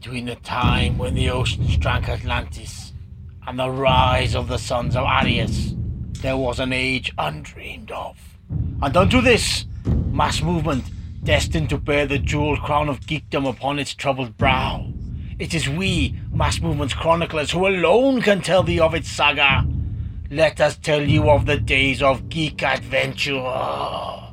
between the time when the oceans drank Atlantis and the rise of the sons of Aryas, there was an age undreamed of. And unto this mass movement, destined to bear the jeweled crown of geekdom upon its troubled brow, it is we, mass movement's chroniclers, who alone can tell thee of its saga. Let us tell you of the days of geek adventure.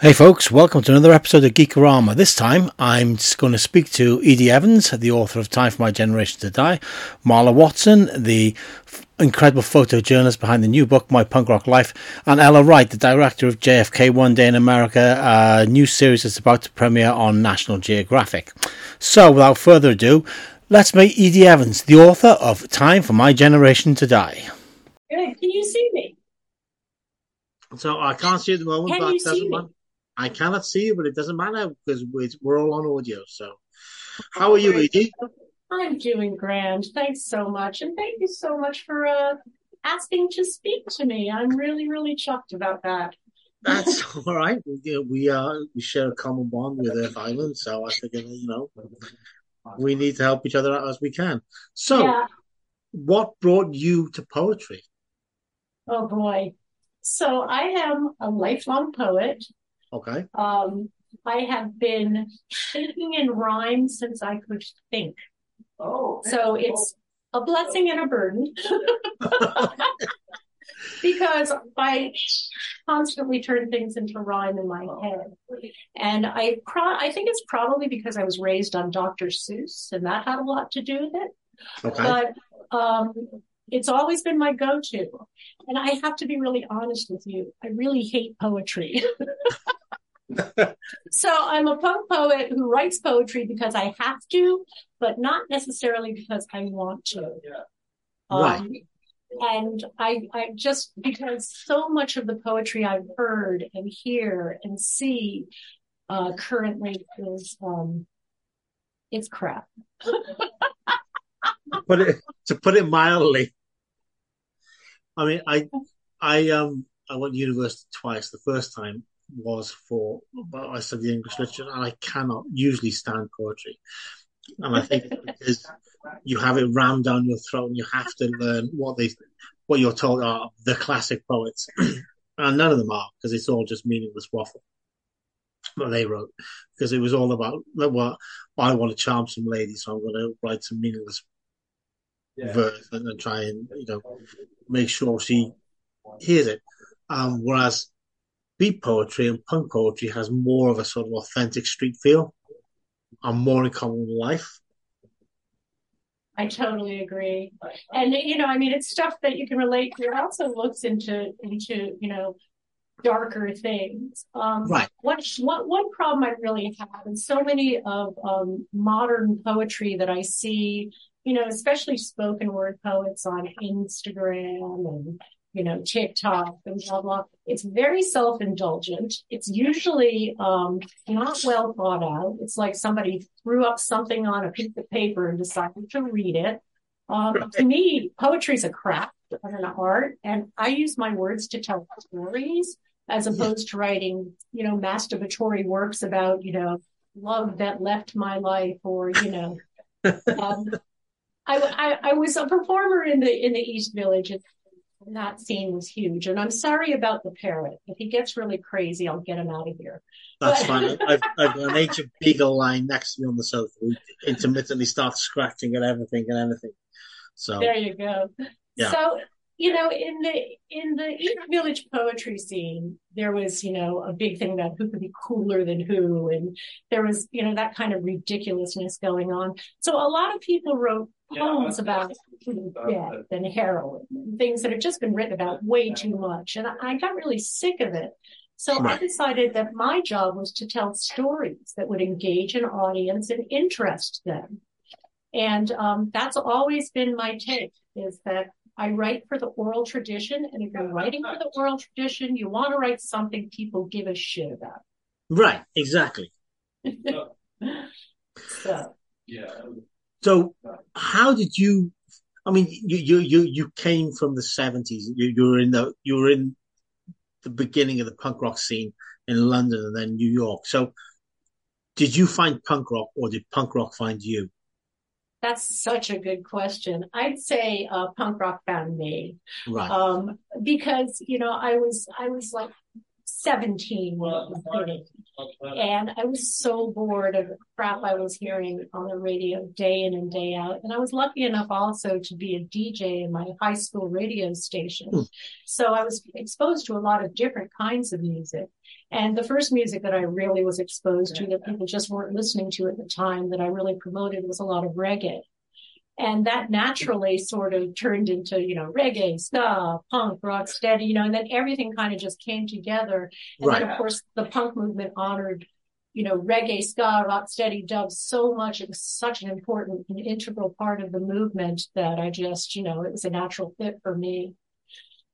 Hey folks, welcome to another episode of Geek-O-Rama. This time I'm going to speak to E.D. Evans, the author of Time for My Generation to Die, Marla Watson, the f- incredible photojournalist behind the new book My Punk Rock Life, and Ella Wright, the director of JFK One Day in America, a new series that's about to premiere on National Geographic. So without further ado, let's meet E.D. Evans, the author of Time for My Generation to Die. Good. Can you see me? So I can't see at the moment, Can but you it doesn't see me? matter. I cannot see you, but it doesn't matter because we're, all on audio. So, how are you, E.D.? I'm doing grand. Thanks so much. And thank you so much for uh, asking to speak to me. I'm really, really chuffed about that. That's all right. We, we uh we share a common bond with Earth Island, so I figured you know we need to help each other out as we can. So, Yeah. what brought you to poetry? Oh boy. So I am a lifelong poet. Okay, Um, I have been thinking in rhyme since I could think. Oh, So it's a blessing and a burden. because I constantly turn things into rhyme in my head. And I pro- I think it's probably because I was raised on Dr. Seuss and that had a lot to do with it. okay, But um it's always been my go-to. And I have to be really honest with you. I really hate poetry. so I'm a punk poet who writes poetry because I have to, but not necessarily because I want to. Right. Um, and I, I just because so much of the poetry I've heard and hear and see uh, currently is um, it's crap. put it to put it mildly. I mean, I I um I went to university twice. The first time was for well, I studied English literature, and I cannot usually stand poetry. And I think because you have it rammed down your throat, and you have to learn what they what you're told are the classic poets, and none of them are because it's all just meaningless waffle. What they wrote, because it was all about well, I want to charm some lady, so I'm going to write some meaningless yeah. verse and, and try and you know make sure she hears it. Um, whereas beat poetry and punk poetry has more of a sort of authentic street feel and more in common with life. I totally agree. And you know, I mean, it's stuff that you can relate to. It also looks into into you know darker things. Um, Right. What what one problem I really have, and so many of um, modern poetry that I see, you know, especially spoken word poets on Instagram and you know TikTok and blah blah. It's very self indulgent. It's usually um, not well thought out. It's like somebody threw up something on a piece of paper and decided to read it. Um, Right. To me, poetry is a craft and an art, and I use my words to tell stories as opposed to writing, you know, masturbatory works about, you know, love that left my life or, you know, um, I, I, I was a performer in the, in the East Village and that scene was huge. And I'm sorry about the parrot. If he gets really crazy, I'll get him out of here. That's But- fine. I've, I've got an ancient beagle lying next to me on the sofa who intermittently starts scratching at everything and anything. So There you go. Yeah. So, you know, in the in the East Village poetry scene, there was, you know, a big thing about who could be cooler than who, and there was, you know, that kind of ridiculousness going on. So a lot of people wrote poems about death and heroin, things that have just been written about way too much, and I, got really sick of it. So I decided that my job was to tell stories that would engage an audience and interest them. And um, that's always been my take is that I write for the oral tradition. And if you're writing for the oral tradition, you want to write something people give a shit about. right, exactly. So Yeah. So how did you? I mean, you you you you came from the seventies. You you were in the you were in the beginning of the punk rock scene in London and then New York. So, did you find punk rock, or did punk rock find you? That's such a good question. I'd say uh, punk rock found me, Right. um, because you know I was I was like 17 when it was hitting, and I was so bored of the crap I was hearing on the radio day in and day out. And I was lucky enough also to be a DJ in my high school radio station, Hmm. so I was exposed to a lot of different kinds of music. And the first music that I really was exposed to that people just weren't listening to at the time that I really promoted was a lot of reggae. And that naturally sort of turned into, you know, reggae, ska, punk, rock steady, you know, and then everything kind of just came together. And then of course the punk movement honored, you know, reggae, ska, rock steady, dub so much. It was such an important and integral part of the movement that I just, you know, it was a natural fit for me.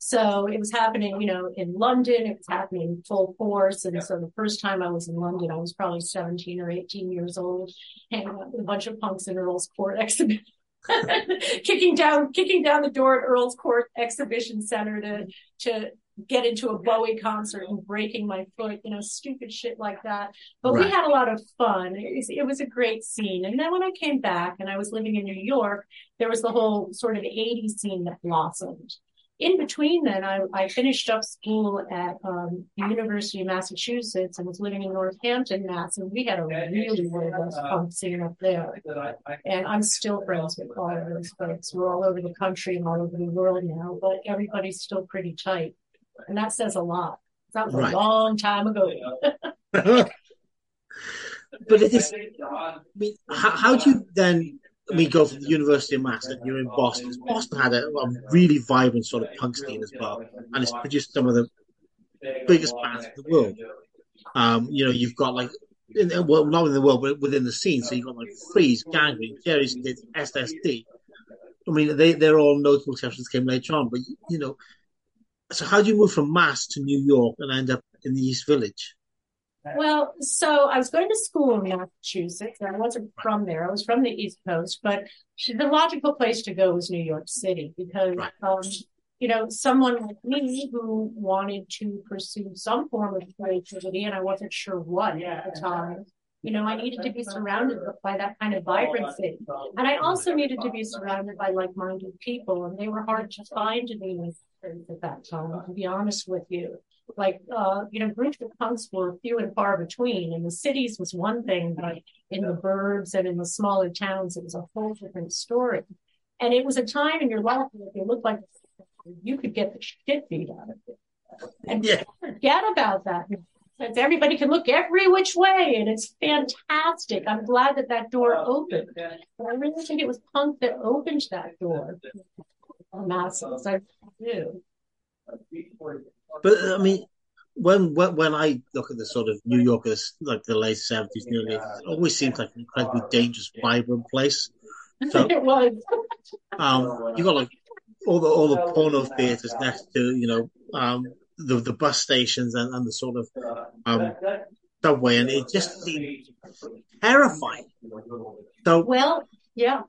So it was happening, you know, in London, it was happening full force. And so the first time I was in London, I was probably 17 or 18 years old, hanging out with a bunch of punks in Earl's Court exhibition. kicking down, kicking down the door at Earl's Court Exhibition Center to, to get into a Bowie concert and breaking my foot, you know, stupid shit like that. But we had a lot of fun. It was, it was a great scene. And then when I came back and I was living in New York, there was the whole sort of 80s scene that blossomed. In between then, I, I finished up school at um, the University of Massachusetts and was living in Northampton, Mass. And we had a really robust punk scene up there. And I'm still friends with all of those folks. We're all over the country and all over the world now, but everybody's still pretty tight. And that says a lot. That was Right. a long time ago. but it is. I mean, how, how do you then? Mean, go from the University of Mass and you're in Boston. Boston had a, a really vibrant sort of punk scene as well, and it's produced some of the biggest bands in the world. Um, you know, you've got like, in, well, not in the world, but within the scene. So you've got like Freeze, Gang Green, Jerry's SSD. I mean, they they're all notable exceptions came later on, but you know, so how do you move from Mass to New York and end up in the East Village? Well, so I was going to school in Massachusetts. and I wasn't from there. I was from the East Coast, but the logical place to go was New York City because, Right. um, you know, someone like me who wanted to pursue some form of creativity, and I wasn't sure what at the time. You know, I needed to be surrounded by that kind of vibrancy. And I also needed to be surrounded by like-minded people, and they were hard to find in the at that time, to be honest with you. Like, uh, you know, groups of punks were few and far between. In the cities was one thing, but in the burbs and in the smaller towns, it was a whole different story. And it was a time in your life where if you looked like you could get the shit beat out of you. And Yeah. forget about that. Because everybody can look every which way, and it's fantastic. I'm glad that that door opened. But I really think it was punk that opened that door. Masses, I do. But I mean, when when when I look at the sort of New Yorkers, like the late seventies, nearly, it always seems like an incredibly dangerous, vibrant place. So it was. um, you got like all the all the porno theaters next to you know um the the bus stations and, and the sort of um subway, and it just seemed terrifying. So Well, yeah.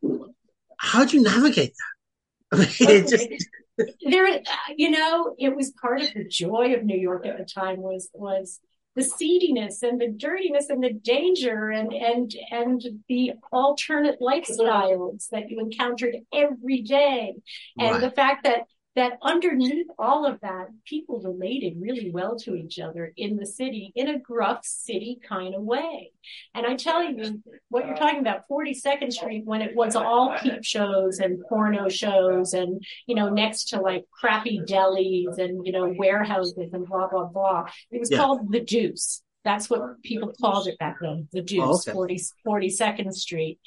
how do you navigate that? I mean, it just there you know it was part of the joy of new york at the time was was the seediness and the dirtiness and the danger and and and the alternate lifestyles that you encountered every day and Right. the fact that that underneath all of that people related really well to each other in the city in a gruff city kind of way and i tell you what you're talking about 42nd street when it was all peep shows and porno shows and you know, next to like crappy delis and, you know, warehouses and blah, blah, blah. It was Yeah. called the Deuce. That's what people called it back then, the Deuce, Oh, okay. 40, 42nd Street.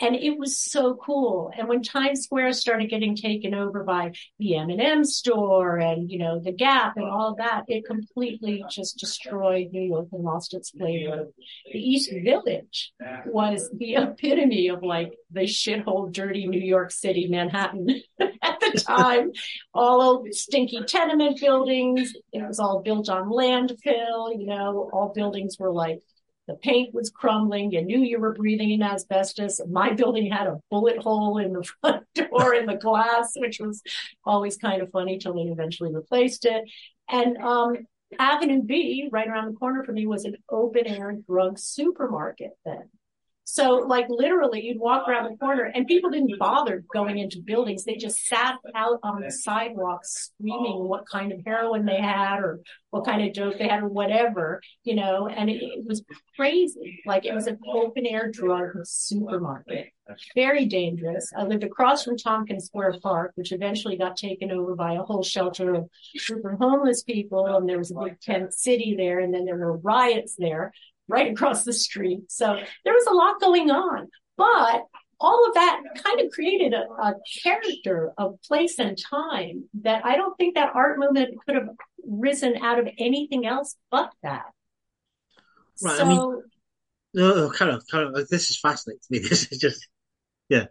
And it was so cool. And when Times Square started getting taken over by the M&M store and, you know, the Gap and all that, it completely just destroyed New York and lost its flavor. The East Village was the epitome of like the shithole, dirty New York City, Manhattan at the time. All stinky tenement buildings. It was all built on landfill, you know, all buildings were like the paint was crumbling. You knew you were breathing in asbestos. My building had a bullet hole in the front door in the glass, which was always kind of funny till they eventually replaced it. And um, Avenue B, right around the corner from me, was an open air drug supermarket then. So, like, literally, you'd walk around the corner and people didn't bother going into buildings. They just sat out on the sidewalks screaming what kind of heroin they had or what kind of dope they had or whatever, you know, and it, it was crazy. Like, it was an open air drug supermarket. Very dangerous. I lived across from Tompkins Square Park, which eventually got taken over by a whole shelter of super homeless people. And there was a big tent city there. And then there were riots there right across the street. So there was a lot going on, but all of that kind of created a, a, character of place and time that I don't think that art movement could have risen out of anything else but that. Right. So, I mean, no, kind of, kind of. This is fascinating to me. This is just, yeah.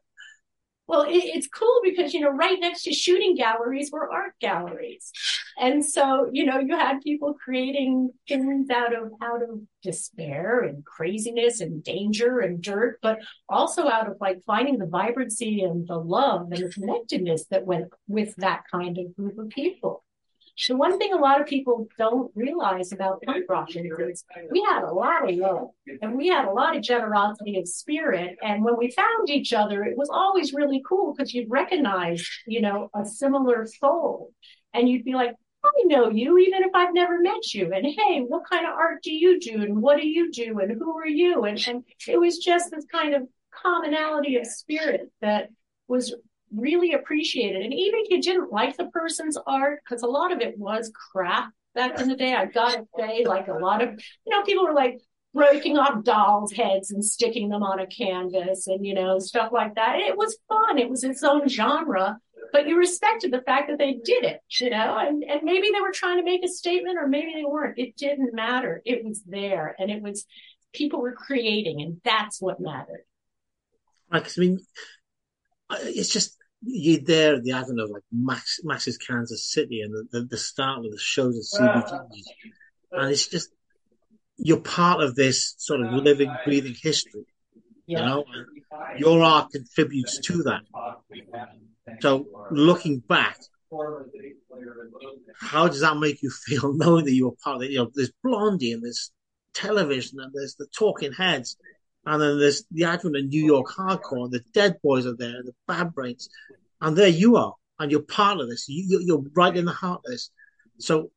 Well, it, it's cool because, you know, right next to shooting galleries were art galleries. And so, you know, you had people creating things out of, out of despair and craziness and danger and dirt, but also out of like finding the vibrancy and the love and the connectedness that went with that kind of group of people. The one thing a lot of people don't realize about punk rock is we had a lot of love and we had a lot of generosity of spirit. And when we found each other, it was always really cool because you'd recognize, you know, a similar soul. And you'd be like, I know you, even if I've never met you. And hey, what kind of art do you do? And what do you do? And who are you? And, and it was just this kind of commonality of spirit that was really appreciated. And even if you didn't like the person's art, because a lot of it was crap back in the day, I gotta say, like a lot of, you know, people were like breaking off dolls' heads and sticking them on a canvas and, you know, stuff like that. It was fun. It was its own genre. But you respected the fact that they did it, you know, and, and maybe they were trying to make a statement or maybe they weren't. It didn't matter. It was there and it was people were creating and that's what mattered. Like, I mean, it's just you're there at the advent of like Max Max's Kansas City and the, the, the start of the shows at CBG, and it's just you're part of this sort of living, breathing history. Yeah. You know, and your art contributes to that. So looking back, how does that make you feel knowing that you were part of it? You know, there's Blondie and there's television and there's the Talking Heads and then there's the advent of New York hardcore, and the Dead Boys are there, and the Bad Brains, and there you are, and you're part of this. You, are right in the heart of this. So,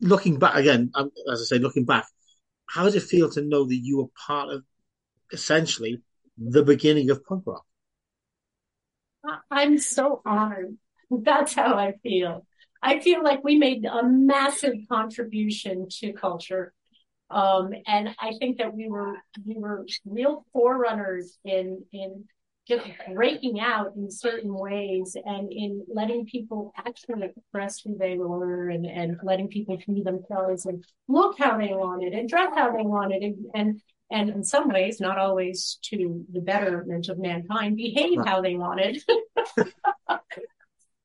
looking back again, um, as I say, looking back, how does it feel to know that you were part of essentially the beginning of punk rock? I'm so honored. That's how I feel. I feel like we made a massive contribution to culture um, and I think that we were we were real forerunners in in just breaking out in certain ways and in letting people actually express who they were and, and letting people be themselves and look how they wanted and dress how they wanted and, and and in some ways, not always to the betterment of mankind, behave how they wanted.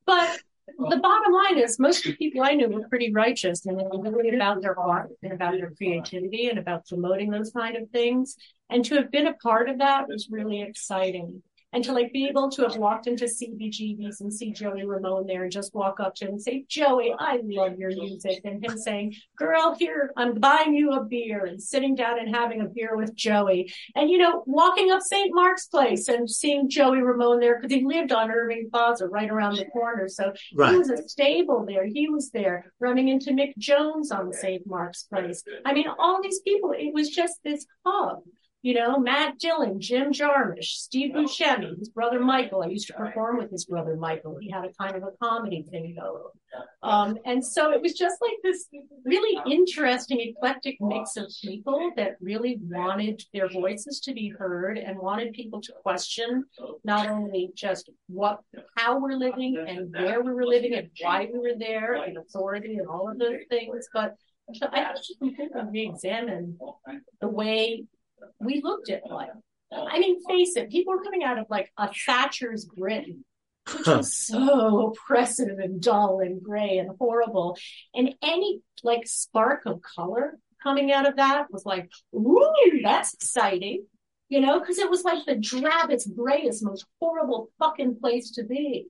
but the bottom line is most of the people I knew were pretty righteous and they were really about their art and about their creativity and about promoting those kind of things. And to have been a part of that was really exciting and to like be able to have walked into CBGBs and see Joey Ramone there and just walk up to him and say, Joey, I love your music. And him saying, girl, here, I'm buying you a beer and sitting down and having a beer with Joey. And, you know, walking up St. Mark's Place and seeing Joey Ramone there because he lived on Irving Plaza right around the corner. So right. he was a stable there. He was there running into Mick Jones on St. Mark's Place. I mean, all these people, it was just this hub you know, Matt Dillon, Jim Jarmusch, Steve Buscemi, his brother Michael. I used to perform with his brother Michael. He had a kind of a comedy thing going. Um, and so it was just like this really interesting, eclectic mix of people that really wanted their voices to be heard and wanted people to question not only just what, how we're living and where we were living and why we were there and authority and all of those things, but I actually completely re-examine the way we looked at like, I mean, face it, people were coming out of like a Thatcher's Britain, which was so oppressive and dull and gray and horrible. And any like spark of color coming out of that was like, ooh, that's exciting. You know, because it was like the drabbest, grayest, most horrible fucking place to be.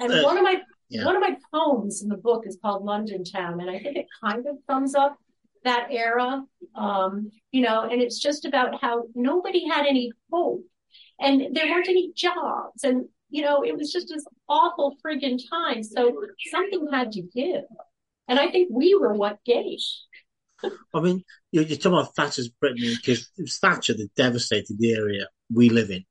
And Uh, one of my yeah. one of my poems in the book is called London Town, and I think it kind of sums up that era. Um, you know, and it's just about how nobody had any hope, and there weren't any jobs, and you know, it was just this awful friggin' time. So something had to give, and I think we were what gave. I mean, you're, talking about Thatcher's Britain because Thatcher that devastated the area we live in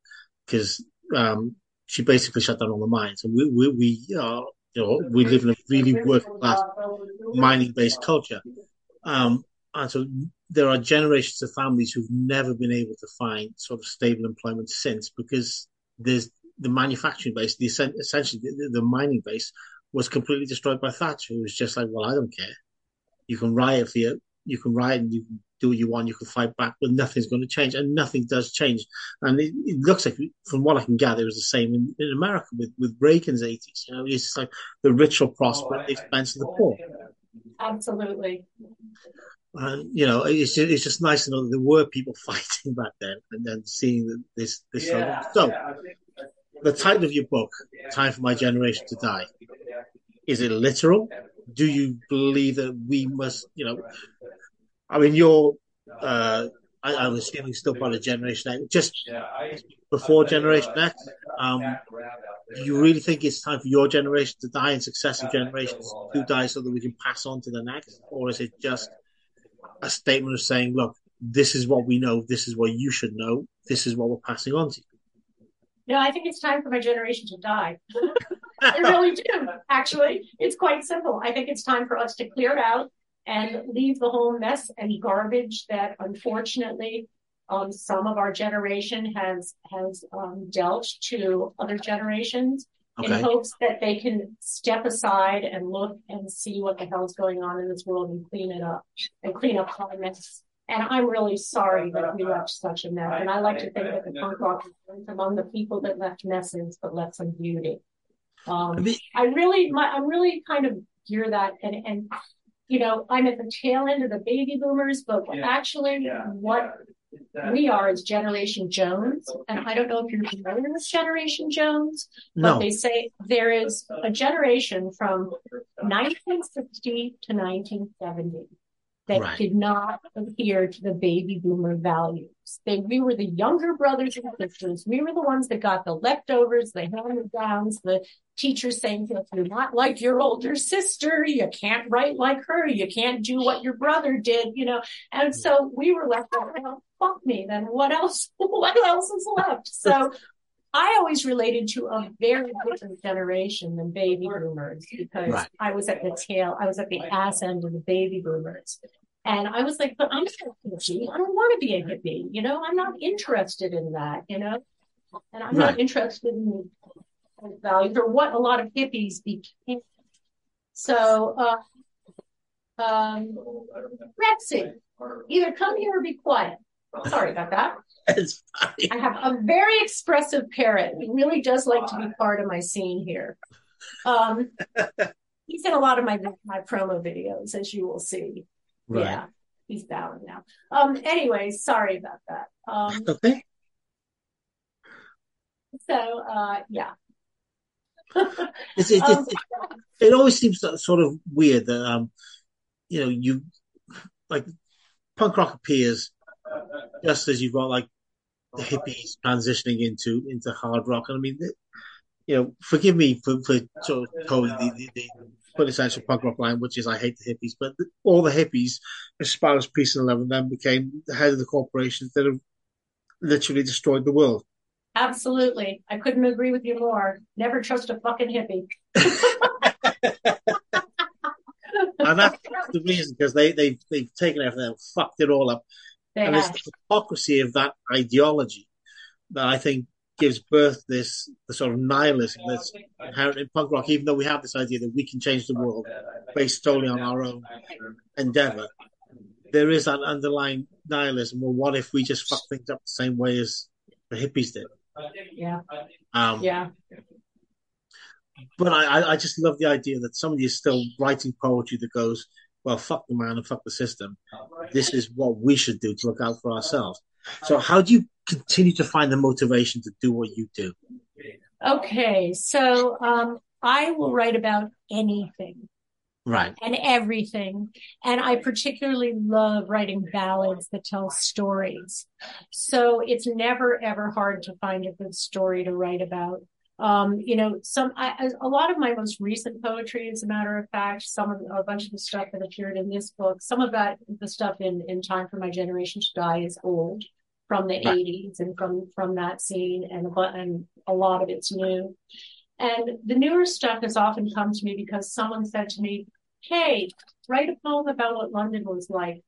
because um, she basically shut down all the mines, and we we, we are you know we live in a really working class mining based culture, um, and so there are generations of families who've never been able to find sort of stable employment since because there's the manufacturing base, the essentially the, the mining base was completely destroyed by Thatcher. It was just like, well, I don't care. You can riot for your, you can riot and you can do what you want. You can fight back, but nothing's going to change, and nothing does change. And it, it looks like, from what I can gather, it was the same in, in America with with Reagan's eighties. You know, it's just like the rich will prosper at the expense of the poor. Absolutely. And you know, it's just, it's just nice to know that there were people fighting back then, and then seeing this this. Yeah. So, yeah, I think- the title of your book, "Time for My Generation to Die," is it literal? Do you believe that we must, you know, I mean, you're, uh, I, I'm assuming still part of Generation X, just Yeah, I- before Generation X. Um, you really think it's time for your generation to die and successive generations to die so that we can pass on to the next? Or is it just a statement of saying, look, this is what we know, this is what you should know, this is what we're passing on to you? No, I think it's time for my generation to die. I really do. Actually, it's quite simple. I think it's time for us to clear out and leave the whole mess and garbage that unfortunately um, some of our generation has has um, dealt to other generations in hopes that they can step aside and look and see what the hell's going on in this world and clean it up and clean up our mess. And I'm really sorry that we left such a mess. And I like to think that the punk rock is among the people that left messes but left some beauty. I Um, I really, my, I'm really kind of gear that and, and, you know, I'm at the tail end of the baby boomers, but Yeah. actually Yeah. what we are is Generation Jones. And I don't know if you're familiar with Generation Jones, but no. they say there is a generation from 1960 to 1970 that Right. did not adhere to the baby boomer values. They, we were the younger brothers and sisters. We were the ones that got the leftovers, the hand-me-downs, the teachers saying, if you're not like your older sister, you can't write like her, you can't do what your brother did, you know. And so we were left like, well, fuck me, then what else, what else is left? So I always related to a very different generation than baby boomers because Right. I was at the tail, I was at the ass end of the baby boomers. And I was like, but I'm not a hippie. I don't want to be a hippie. You know, I'm not interested in that, you know, and I'm not interested in values or what a lot of hippies became. So, uh, um, Rexy, either come here or be quiet. Sorry about that. It's funny. I have a very expressive parrot. He really does like to be part of my scene here. Um, he's in a lot of my my promo videos, as you will see. Right. Yeah, he's bowing now. Um, anyway, sorry about that. Um, Okay. so uh, yeah, It's, it's, Um, it's, it always seems sort of weird that, um, you know, you, like, punk rock appears just as you've got, like, the hippies transitioning into, into hard rock. And I mean, you know, forgive me for, for sort of toeing the, the, the quintessential punk rock line, which is I hate the hippies, but all the hippies, espoused peace and love, and then became the head of the corporations that have literally destroyed the world. absolutely. I couldn't agree with you more. Never trust a fucking hippie. And that's the reason, because they, they've, they've taken everything and fucked it all up. They and it's the hypocrisy of that ideology that I think gives birth this the sort of nihilism that's inherent in punk rock. Even though we have this idea that we can change the world based solely on our own endeavor, there is that underlying nihilism. Well, what if we just fuck things up the same way as the hippies did? Yeah, Um, yeah. But I, I- I just love the idea that somebody is still writing poetry that goes, well, fuck the man and fuck the system. This is what we should do to look out for ourselves. So, how do you continue to find the motivation to do what you do? Okay, so um, I will write about anything. Right. And everything. And I particularly love writing ballads that tell stories. So it's never ever hard to find a good story to write about. Um, you know, some, I, a lot of my most recent poetry, as a matter of fact, some of, a bunch of the stuff that appeared in this book, some of that, the stuff in, in Time for My Generation to Die is old from the right. 80s and from, from that scene and, and a lot of it's new. And the newer stuff has often come to me because someone said to me, Hey, write a poem about what London was like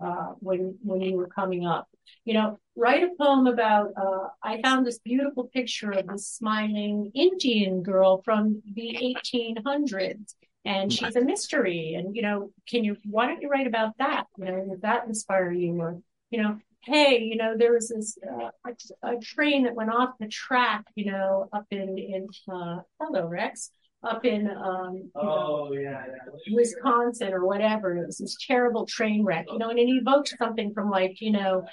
uh, when when you were coming up. You know, write a poem about. Uh, I found this beautiful picture of this smiling Indian girl from the 1800s, and she's a mystery. And you know, can you? Why don't you write about that? You know, would that inspire you? Or you know, hey, you know, there was this uh, a, a, train that went off the track. You know, up in in uh, hello Rex up in um, oh, know, yeah, yeah. Wisconsin or whatever. It was this terrible train wreck, you know, and it evoked something from like, you know,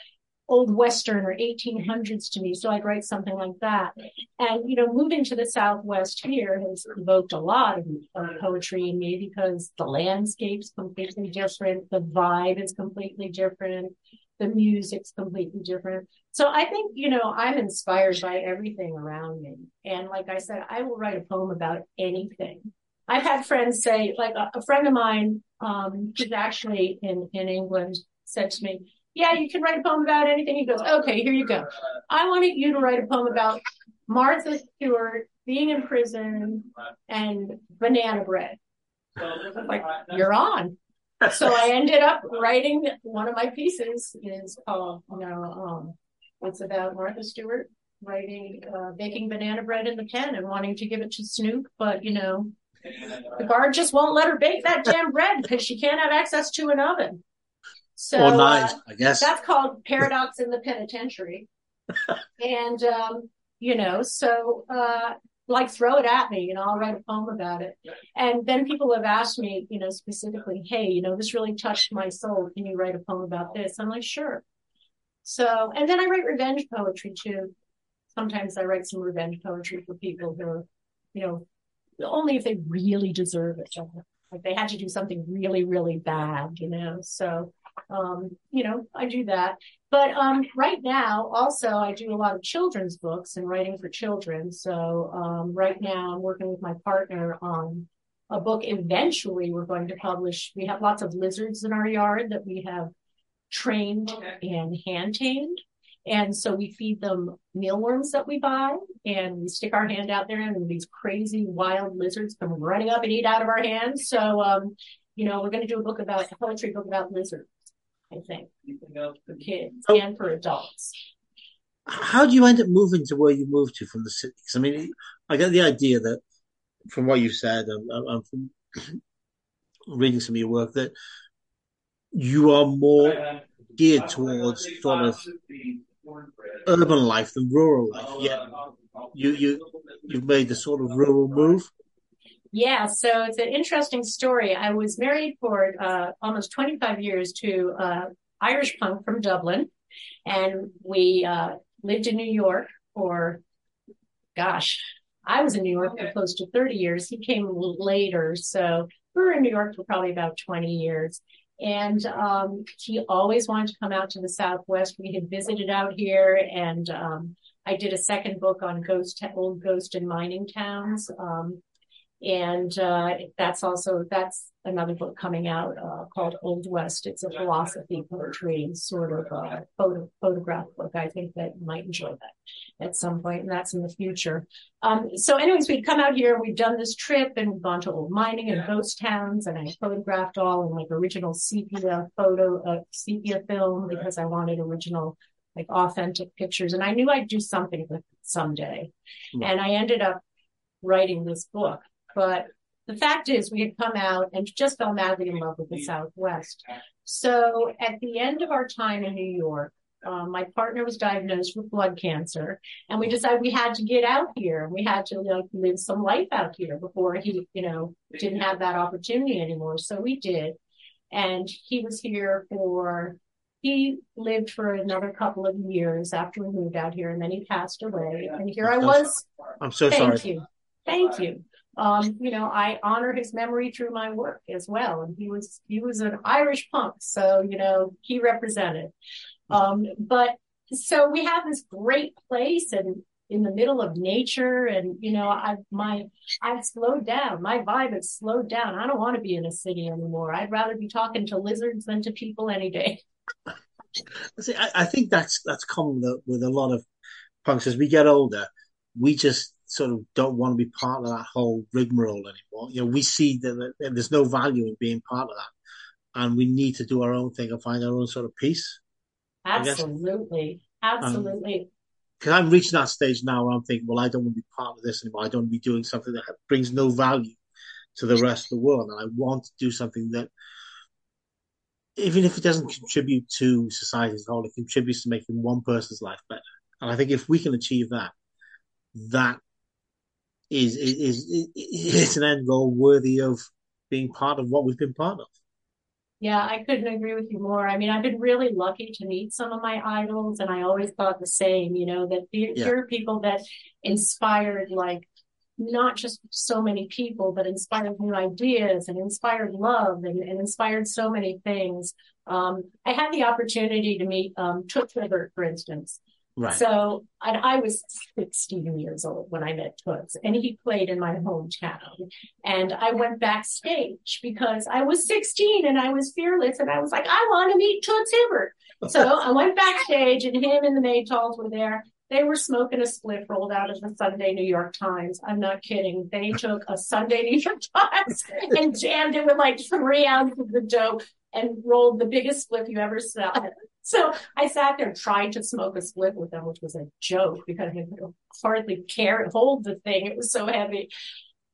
old Western or 1800s to me. So I'd write something like that. And, you know, moving to the Southwest here has evoked a lot of, of poetry in me because the landscape's completely different. The vibe is completely different the music's completely different. So I think, you know, I'm inspired by everything around me. And like I said, I will write a poem about anything. I've had friends say, like a, a friend of mine, um, who's actually in, in England said to me, yeah, you can write a poem about anything. He goes, okay, here you go. I wanted you to write a poem about Martha Stewart being in prison and banana bread. So Like, you're on so I ended up writing one of my pieces is called, you know, um, it's about Martha Stewart writing, uh, baking banana bread in the pen and wanting to give it to Snoop, but you know, the guard just won't let her bake that damn bread because she can't have access to an oven. So or knives, uh, I guess that's called paradox in the penitentiary. and um, you know, so uh, like throw it at me, you know, I'll write a poem about it. And then people have asked me, you know, specifically, hey, you know, this really touched my soul. Can you write a poem about this? I'm like, sure. So, and then I write revenge poetry too. Sometimes I write some revenge poetry for people who are, you know, only if they really deserve it. Like they had to do something really, really bad, you know. So um, you know, I do that. But um, right now, also, I do a lot of children's books and writing for children. So um, right now, I'm working with my partner on a book. Eventually, we're going to publish. We have lots of lizards in our yard that we have trained and hand tamed. And so we feed them mealworms that we buy and we stick our hand out there and these crazy wild lizards come running up and eat out of our hands. So, um, you know, we're going to do a book about a poetry book about lizards. I think, for kids oh. and for adults. How do you end up moving to where you moved to from the cities? I mean, I get the idea that from what you've said and, and from reading some of your work that you are more geared towards sort of urban life than rural life. Yeah, you you you've made the sort of rural move. Yeah, so it's an interesting story. I was married for uh, almost 25 years to uh, Irish punk from Dublin, and we uh, lived in New York for, gosh, I was in New York for close to 30 years. He came later, so we were in New York for probably about 20 years. And um, he always wanted to come out to the Southwest. We had visited out here, and um, I did a second book on ghost, old ghost and mining towns. Um, and uh, that's also that's another book coming out uh, called Old West. It's a philosophy poetry sort of uh, photo, photograph book. I think that you might enjoy that at some point, and that's in the future. Um, so, anyways, we'd come out here, we've done this trip, and we've gone to old mining and ghost towns, and I photographed all in like original sepia photo, uh, sepia film because I wanted original like authentic pictures, and I knew I'd do something with it someday, and I ended up writing this book but the fact is, we had come out and just fell madly in love with the Southwest. So at the end of our time in New York, um, my partner was diagnosed with blood cancer, and we decided we had to get out here. We had to like live some life out here before he, you know, didn't have that opportunity anymore. So we did. And he was here for, he lived for another couple of years after we moved out here and then he passed away. And here I was. I'm so Thank sorry. you. Thank you. Um, you know, I honor his memory through my work as well. And he was, he was an Irish punk. So, you know, he represented. Um, but so we have this great place and in the middle of nature and you know i my i've slowed down my vibe has slowed down i don't want to be in a city anymore i'd rather be talking to lizards than to people any day See, I, I think that's that's common with, with a lot of punks as we get older. We just sort of don't want to be part of that whole rigmarole anymore. You know, we see that, that there's no value in being part of that, and we need to do our own thing and find our own sort of peace. Absolutely absolutely Because I'm reaching that stage now where I'm thinking, well, I don't want to be part of this anymore. I don't want to be doing something that brings no value to the rest of the world, and I want to do something that even if it doesn't contribute to society as a whole, it contributes to making one person's life better. And I think if we can achieve that, that is is is, is an end goal worthy of being part of what we've been part of. Yeah, I couldn't agree with you more. I mean, I've been really lucky to meet some of my idols, and I always thought the same, you know, that here Yeah. here are people that inspired like not just so many people, but inspired new ideas and inspired love and, and inspired so many things. Um, I had the opportunity to meet um, Toots Hibbert, for instance. Right. So and I was 16 years old when I met Toots, and he played in my hometown. And I went backstage because I was 16 and I was fearless, and I was like, I want to meet Toots Hibbert. So I went backstage, and him and the Maytals were there. They were smoking a spliff rolled out of the Sunday New York Times. I'm not kidding. They took a Sunday New York Times and jammed it with like three ounces of dope and rolled the biggest spliff you ever saw. So I sat there and tried to smoke a spliff with them, which was a joke because I could hardly care hold the thing. It was so heavy.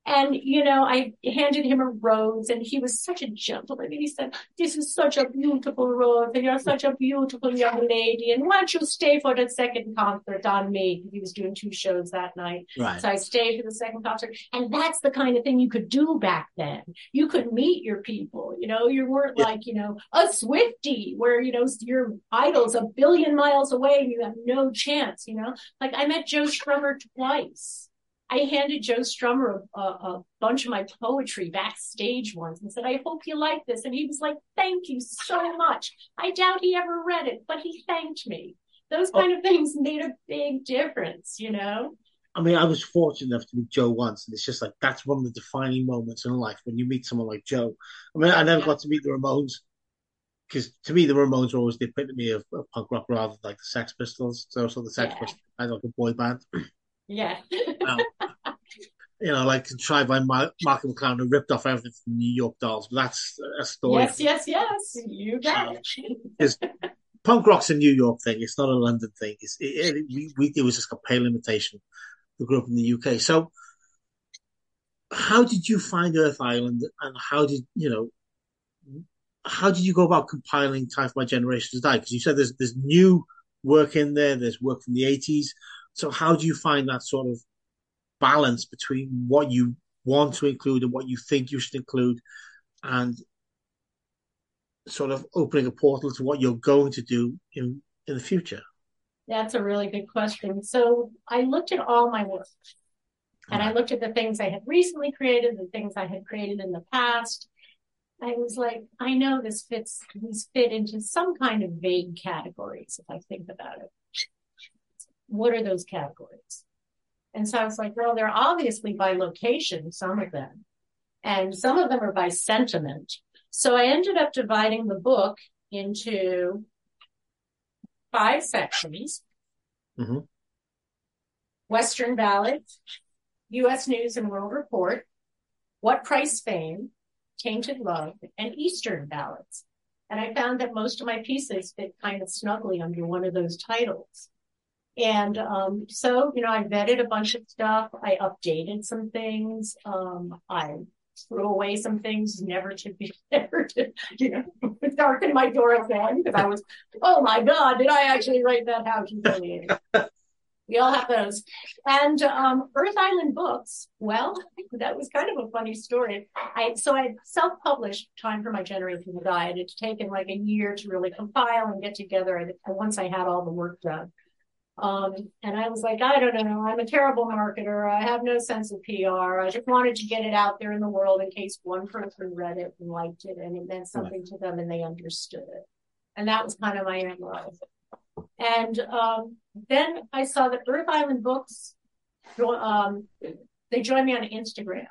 And, you know, I handed him a rose and he was such a gentleman. And He said, this is such a beautiful rose and you're such a beautiful young lady. And why don't you stay for the second concert on me? He was doing two shows that night. Right. So I stayed for the second concert. And that's the kind of thing you could do back then. You could meet your people, you know, you weren't Yeah. like, you know, a Swifty where, you know, your idol's a billion miles away and you have no chance, you know, like I met Joe Strummer twice. I handed Joe Strummer a, a, bunch of my poetry backstage once and said, I hope you like this. And he was like, thank you so much. I doubt he ever read it, but he thanked me. Those oh. kind of things made a big difference, you know? I mean, I was fortunate enough to meet Joe once, and it's just like that's one of the defining moments in life when you meet someone like Joe. I mean, I never got to meet the Ramones because to me, the Ramones were always the epitome of, of punk rock rather than like the Sex Pistols. So, so the Sex Yeah. Pistols had like a boy band. Yeah. you know, like contrived by Ma- Malcolm McLaren who ripped off everything from the New York Dolls. But that's a story. yes, yes, yes. You got it. Punk rock's a New York thing. It's not a London thing. It's, it, it, we, we, it was just a pale imitation. We grew up in the UK. So, how did you find Earth Island, and how did you know? How did you go about compiling "Time for My Generation to Die"? Because you said there's there's new work in there. There's work from the '80s. So, how do you find that sort of balance between what you want to include and what you think you should include, and sort of opening a portal to what you're going to do in in the future? That's a really good question. So I looked at all my work and I mm-hmm. looked at the things I had recently created, the things I had created in the past. I was like, I know this fits, these fit into some kind of vague categories if I think about it. What are those categories? And so I was like, well, they're obviously by location, some of them, and some of them are by sentiment. So I ended up dividing the book into five sections. Mhm. Western Ballads, U.S. News and World Report, What Price Fame, Tainted Love, and Eastern Ballads. And I found that most of my pieces fit kind of snugly under one of those titles. And um, so, you know, I vetted a bunch of stuff. I updated some things. Um, I threw away some things never to be never to, you know, darken my door again because I was, oh my God, did I actually write that? How humiliating. We all have those. And um, Earth Island Books, well, that was kind of a funny story. I so I self-published Time for My Generation to Die. It had taken like a year to really compile and get together. And once I had all the work done. Um, and I was like, I don't know, I'm a terrible marketer. I have no sense of PR. I just wanted to get it out there in the world in case one person read it and liked it and it meant something to them and they understood it. And that was kind of my MO. And um, then I saw that Earth Island Books, um, they joined me on Instagram.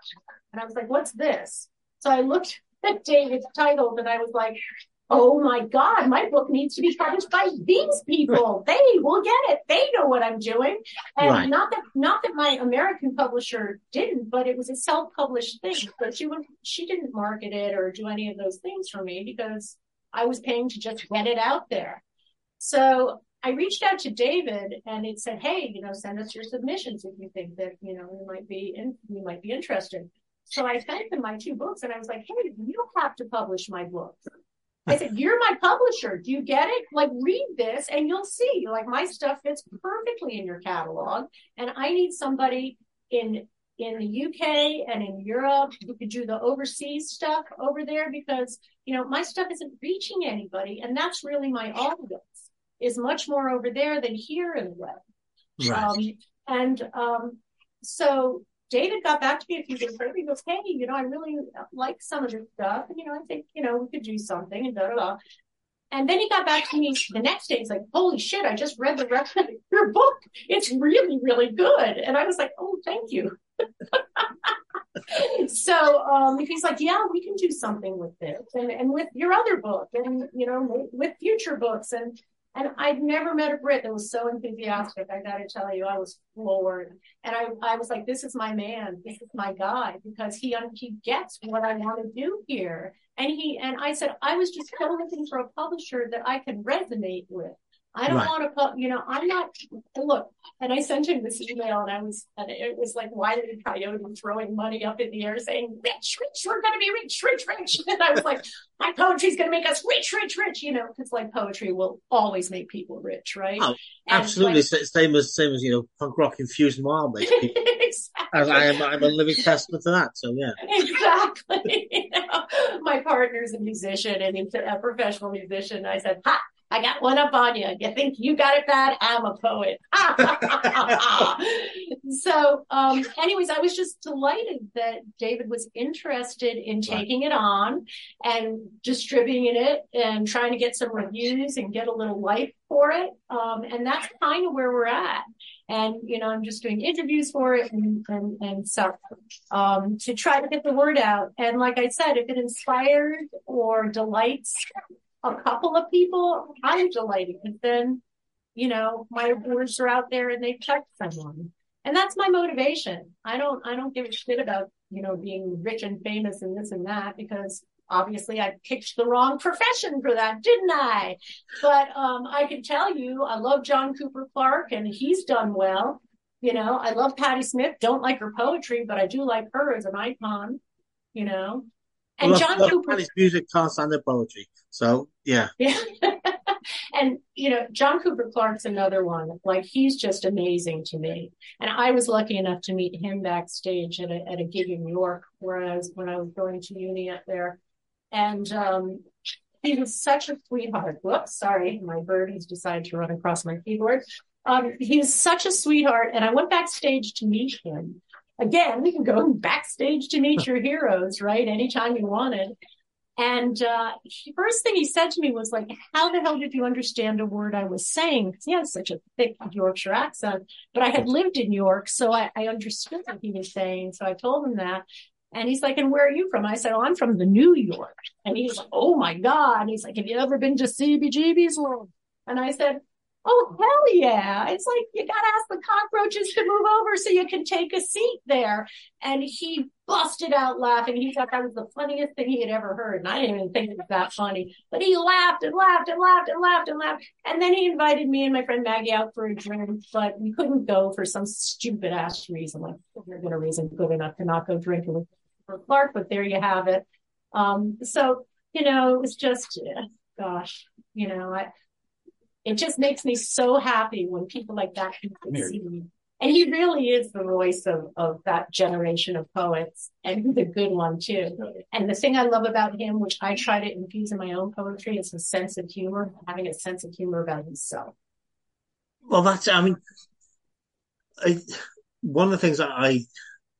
And I was like, what's this? So I looked at David's title and I was like, oh my God, my book needs to be published by these people. They will get it. They know what I'm doing. And right. not that, not that my American publisher didn't, but it was a self-published thing. But she would, she didn't market it or do any of those things for me because I was paying to just get it out there. So I reached out to David and it said, Hey, you know, send us your submissions if you think that, you know, you might be in, you might be interested. So I sent him my two books and I was like, Hey, you have to publish my book. I said, You're my publisher. Do you get it? Like, read this and you'll see. Like, my stuff fits perfectly in your catalog. And I need somebody in in the UK and in Europe who could do the overseas stuff over there because, you know, my stuff isn't reaching anybody. And that's really my audience is much more over there than here in the web. Right. Um, and um, so David got back to me a few days later. He goes, Hey, you know, I really like some of your stuff. And, you know, I think, you know, we could do something and da da da. And then he got back to me the next day. He's like, Holy shit, I just read the rest of your book. It's really, really good. And I was like, Oh, thank you. so um, he's like, Yeah, we can do something with this and, and with your other book and, you know, with future books. And and I'd never met a Brit that was so enthusiastic. I got to tell you, I was floored. And I, I was like, this is my man. This is my guy because he, he gets what I want to do here. And he, and I said, I was just still looking for a publisher that I could resonate with. I don't right. want to put, you know, I'm not, look, and I sent him this email and I was, and it was like, why did a Coyote throwing money up in the air saying, rich, rich, we're going to be rich, rich, rich. And I was like, my poetry's going to make us rich, rich, rich, you know, because like poetry will always make people rich, right? Oh, absolutely. Like, same as, same as, you know, punk rock infusion wild makes people. exactly. I am, I'm a living testament to that. So yeah. Exactly. you know, my partner's a musician and he's a professional musician. I said, ha, I got one up on you. You think you got it bad? I'm a poet. so, um, anyways, I was just delighted that David was interested in taking right. it on and distributing it and trying to get some reviews and get a little life for it. Um, and that's kind of where we're at. And, you know, I'm just doing interviews for it and, and, and so, um, to try to get the word out. And like I said, if it inspires or delights a couple of people, I'm delighted because then, you know, my words are out there and they touch someone. And that's my motivation. I don't, I don't give a shit about, you know, being rich and famous and this and that because obviously I picked the wrong profession for that, didn't I? But, um, I can tell you, I love John Cooper Clarke and he's done well. You know, I love Patti Smith, don't like her poetry, but I do like her as an icon, you know. And love, John Cooper. Music can't stand the poetry. So yeah. Yeah. and you know, John Cooper Clarke's another one. Like he's just amazing to me. And I was lucky enough to meet him backstage at a at a gig in New York where I was when I was going to uni up there. And um he was such a sweetheart. Whoops, sorry, my bird has decided to run across my keyboard. Um, he was such a sweetheart, and I went backstage to meet him. Again, we can go backstage to meet your heroes, right? Anytime you wanted. And uh, the first thing he said to me was like, "How the hell did you understand a word I was saying?" Because he has such a thick Yorkshire accent. But I had lived in York, so I, I understood what he was saying. So I told him that. And he's like, "And where are you from?" I said, "Oh, I'm from the New York." And he's like, "Oh my God!" And he's like, "Have you ever been to CBGB's world?" And I said, Oh, hell yeah. It's like you got to ask the cockroaches to move over so you can take a seat there. And he busted out laughing. He thought that was the funniest thing he had ever heard. And I didn't even think it was that funny, but he laughed and laughed and laughed and laughed and laughed. And then he invited me and my friend Maggie out for a drink, but we couldn't go for some stupid ass reason. Like, there's been a reason good enough to not go drinking with Clarke, but there you have it. Um, so, you know, it was just, gosh, you know, I, it just makes me so happy when people like that can succeed. And he really is the voice of, of that generation of poets and he's a good one too. And the thing I love about him, which I try to infuse in my own poetry, is his sense of humor, having a sense of humor about himself. Well, that's, I mean, I, one of the things that I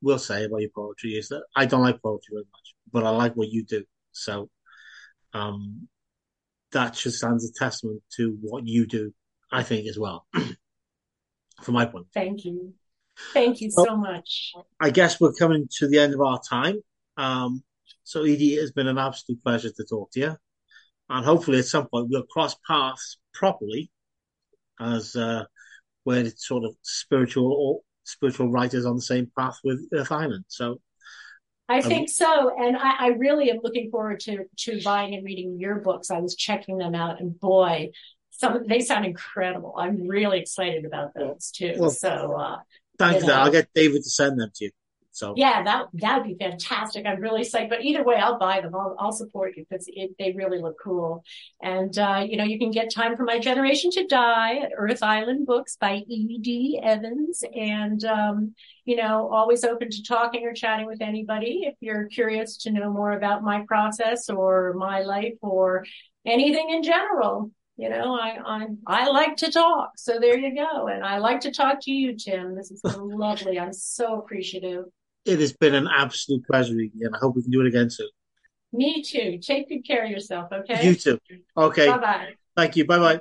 will say about your poetry is that I don't like poetry very much, but I like what you do. So, um, that just stands a testament to what you do, I think, as well. from my point. Thank you. Thank you so much. I guess we're coming to the end of our time. Um, so, E.D., it has been an absolute pleasure to talk to you. And hopefully, at some point, we'll cross paths properly as uh, we're sort of spiritual or spiritual writers on the same path with Earth Island. So, I think so, and I, I, really am looking forward to to buying and reading your books. I was checking them out, and boy, some they sound incredible. I'm really excited about those too. Well, so uh, thank you. Know. I'll get David to send them to you. So yeah, that that would be fantastic. I'm really excited. But either way, I'll buy them. I'll, I'll support you because they really look cool. And uh, you know, you can get Time for My Generation to Die at Earth Island Books by E.D. Evans. And um, you know, always open to talking or chatting with anybody if you're curious to know more about my process or my life or anything in general you know, I, I, I like to talk. So there you go. And I like to talk to you, Tim. This is lovely. I'm so appreciative. It has been an absolute pleasure, and I hope we can do it again soon. Me too. Take good care of yourself, okay? You too. Okay. Bye bye. Thank you. Bye bye.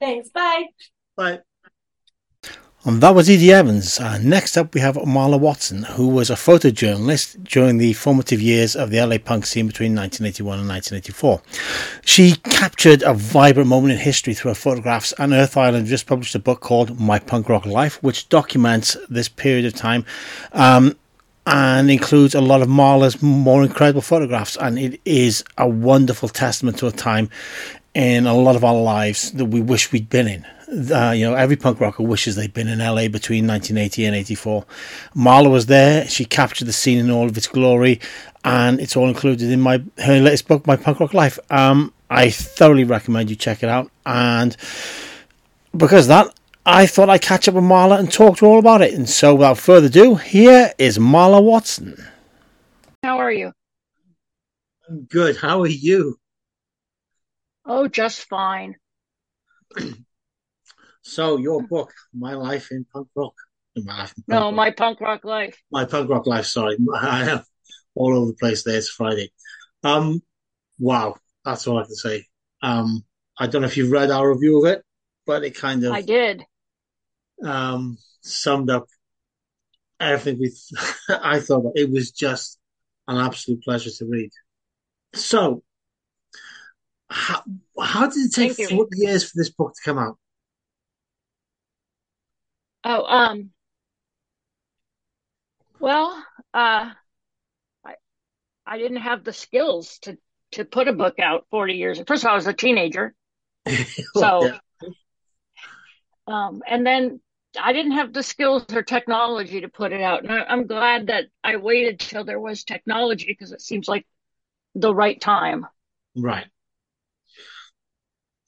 Thanks. Bye. Bye. And that was E.D. Evans. Uh, next up, we have Marla Watson, who was a photojournalist during the formative years of the LA punk scene between 1981 and 1984. She captured a vibrant moment in history through her photographs, and Earth Island just published a book called My Punk Rock Life, which documents this period of time. Um, and includes a lot of Marla's more incredible photographs, and it is a wonderful testament to a time in a lot of our lives that we wish we'd been in uh, you know, every punk rocker wishes they'd been in LA between 1980 and 84. Marla was there. She captured the scene in all of its glory, and it's all included in my her latest book, My Punk Rock Life. Um, I thoroughly recommend you check it out. And because that, I thought I'd catch up with Marla and talk to her all about it. And so, without further ado, here is Marla Watson. How are you? I'm good. How are you? Oh, just fine. So your book, My Life in Punk Rock. My life punk no, rock. my punk rock life. My punk rock life. Sorry, I have all over the place. There, it's Friday. Um, wow, that's all I can say. Um, I don't know if you've read our review of it, but it kind of I did. Um, summed up everything we. I thought it was just an absolute pleasure to read. So, how how did it take forty years for this book to come out? Oh, um, well, uh, I, I didn't have the skills to, to put a book out 40 years. First of all, I was a teenager. So, yeah. um, and then I didn't have the skills or technology to put it out. And I, I'm glad that I waited till there was technology because it seems like the right time. Right.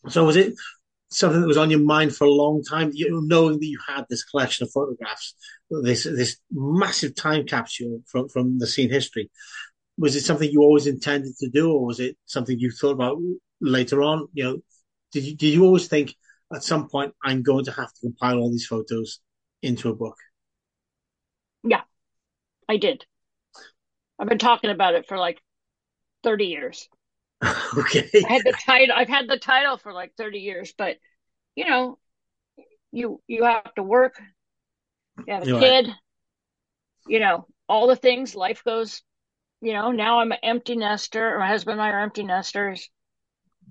So was it something that was on your mind for a long time, you knowing that you had this collection of photographs, this this massive time capsule from from the scene history. Was it something you always intended to do, or was it something you thought about later on? You know, did you did you always think at some point I'm going to have to compile all these photos into a book? Yeah, I did. I've been talking about it for like thirty years. okay. I had the title. I've had the title for like 30 years, but you know, you you have to work. You have a You're kid. Right. You know, all the things life goes. You know, now I'm an empty nester. My husband and I are empty nesters,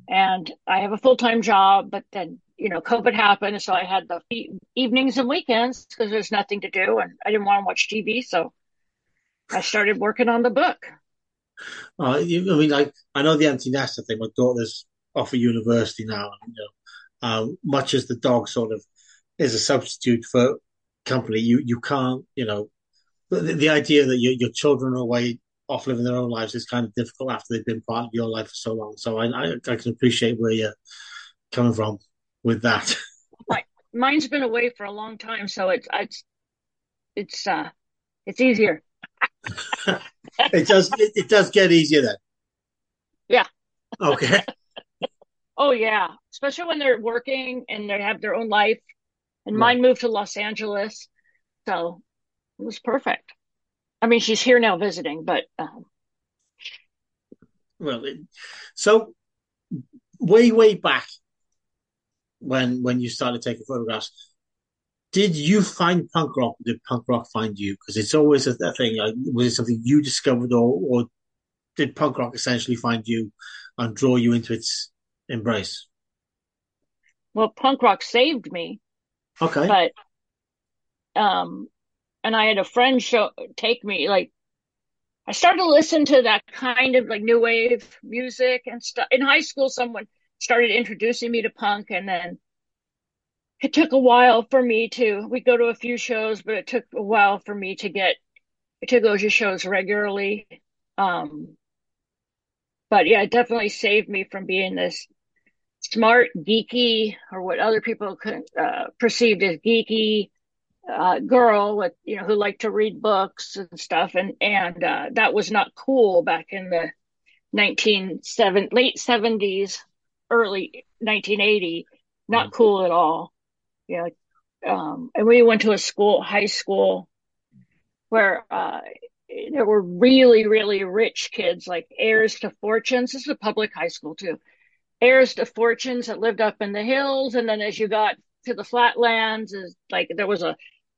and I have a full time job. But then, you know, COVID happened, so I had the evenings and weekends because there's nothing to do, and I didn't want to watch TV, so I started working on the book. Uh, you, I mean, I, I know the empty nester thing. My daughter's off at university now. You know, uh, much as the dog sort of is a substitute for company, you, you can't, you know, the, the idea that your, your children are away off living their own lives is kind of difficult after they've been part of your life for so long. So I, I, I can appreciate where you're coming from. With that. Mine's been away for a long time, so it's it's it's uh it's easier. it does it, it does get easier then. Yeah. Okay. oh yeah, especially when they're working and they have their own life. And Right. mine moved to Los Angeles, so it was perfect. I mean, she's here now visiting, but um, Well, it, so way way back when when you started taking photographs, did you find punk rock? Did punk rock find you? Because it's always a, a thing. Like, was it something you discovered, or or did punk rock essentially find you and draw you into its embrace? well, punk rock saved me. Okay. but um and i had a friend show take me like i started to listen to that kind of like new wave music and stuff in high school someone started introducing me to punk and then it took a while for me to we go to a few shows but it took a while for me to get to go to shows regularly. Um but yeah it definitely saved me from being this smart geeky or what other people could uh, perceived as geeky uh, girl with you know who liked to read books and stuff. And and uh, that was not cool back in the 1970 late 70s early 1980 not Mhm. cool at all. Yeah um and we went to a school high school where uh there were really really rich kids like heirs to fortunes. This is a public high school too. Heirs to fortunes that lived up in the hills and then as you got to the flatlands is like there was a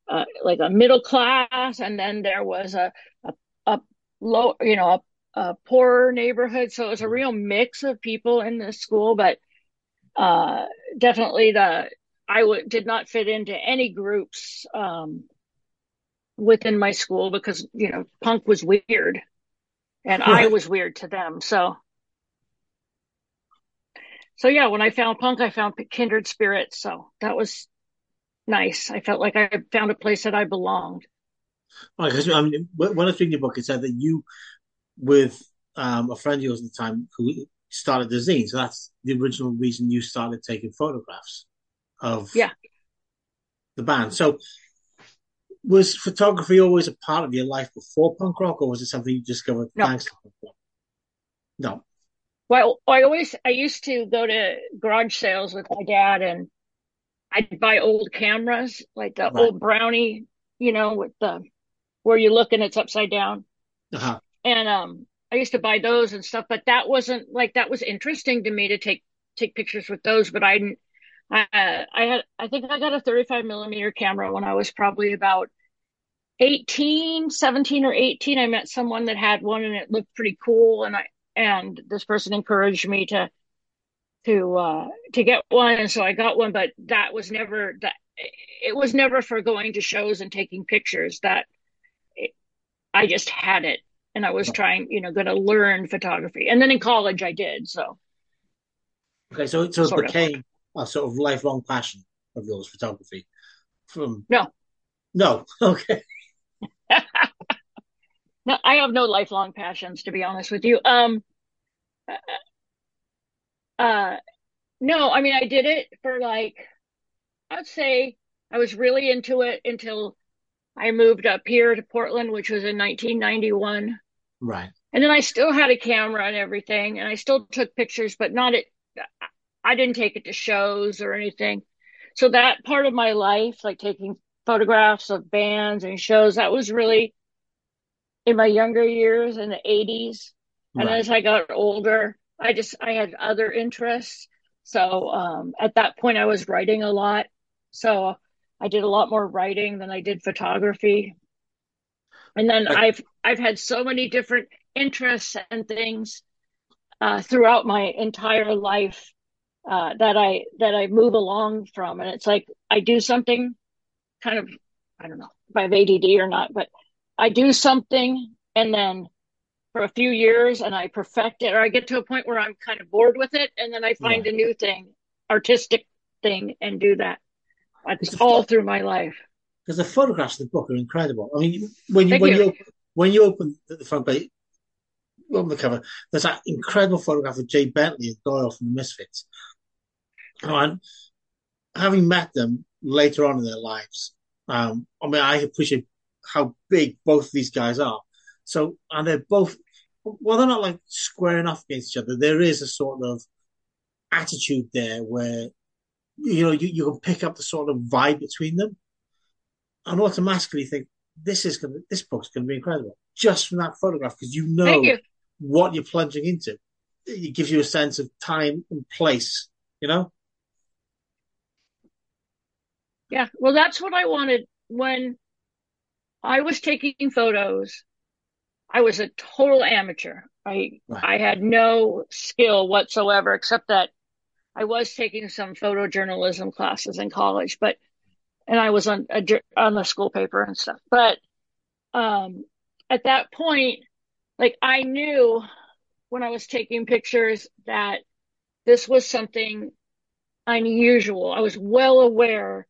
uh, like a middle class and then there was a a, a low you know a, a poorer neighborhood so it was a real mix of people in this school but uh definitely the I did not fit into any groups um within my school because you know punk was weird and I was weird to them so. So yeah when I found punk I found kindred spirits so that was nice. I felt like I found a place that I belonged. Right, 'cause, I mean, when I was reading your book, it said that you, with um, a friend of yours at the time, who started the zine. So that's the original reason you started taking photographs of Yeah. the band. So was photography always a part of your life before punk rock, or was it something you discovered No. thanks to punk rock? No. Well, I always I used to go to garage sales with my dad and I'd buy old cameras, like the Right. old brownie, you know, with the where you look and it's upside down. Uh-huh. And um I used to buy those and stuff, but that wasn't like that was interesting to me to take take pictures with those, but I didn't I I had I think I got a 35 millimeter camera when I was probably about 18, 17 or 18. I met someone that had one and it looked pretty cool and I and this person encouraged me to to uh to get one and so I got one but that was never that it was never for going to shows and taking pictures that it, I just had it and I was trying you know going to learn photography and then in college I did so Okay, so so it Sort of. became a sort of lifelong passion of yours, photography. From No. no, okay, no I have no lifelong passions to be honest with you um uh no I mean I did it for like I'd say I was really into it until I moved up here to Portland which was in 1991 right, And then I still had a camera and everything, and I still took pictures, but not it. I didn't take it to shows or anything. So that part of my life, like taking photographs of bands and shows, that was really in my younger years in the 80s. And right. as I got older, I just, I had other interests. So, um, at that point I was writing a lot. So I did a lot more writing than I did photography. And then I- I've, I've had so many different interests and things, uh, throughout my entire life, uh, that I, that I move along from. And it's like, I do something kind of, I don't know if I have ADD or not, but I do something and then for a few years and I perfect it, or I get to a point where I'm kind of bored with it, and then I find Right. a new thing, artistic thing, and do that. It's all through my life. because the photographs of the book are incredible. I mean, when you Thank when you. When you open the front page, open the cover, there's that incredible photograph of Jay Bentley and Doyle from the Misfits. And having met them later on in their lives, um, I mean, I appreciate how big both of these guys are. So, and they're both, well, they're not like squaring off against each other. There is a sort of attitude there where, you know, you, you can pick up the sort of vibe between them and automatically think, this is going to, this book's going to be incredible just from that photograph because you know you. what you're plunging into. It gives you a sense of time and place, you know? Yeah, well, that's what I wanted when I was taking photos. I was a total amateur. I Right. I had no skill whatsoever, except that I was taking some photojournalism classes in college, but and I was on a, on the school paper and stuff. But um, at that point, like I knew when I was taking pictures that this was something unusual. I was well aware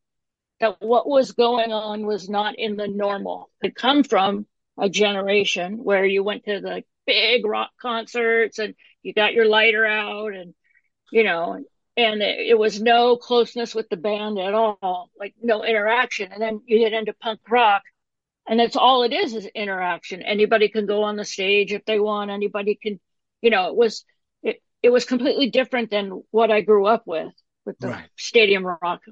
that what was going on was not in the normal. It come from a generation where you went to the big rock concerts and you got your lighter out and you know and it, it was no closeness with the band at all like no interaction. And then you get into punk rock and that's all it is is interaction. Anybody can go on the stage if they want. Anybody can you know it was it, it was completely different than what i grew up with with the Right. stadium rock.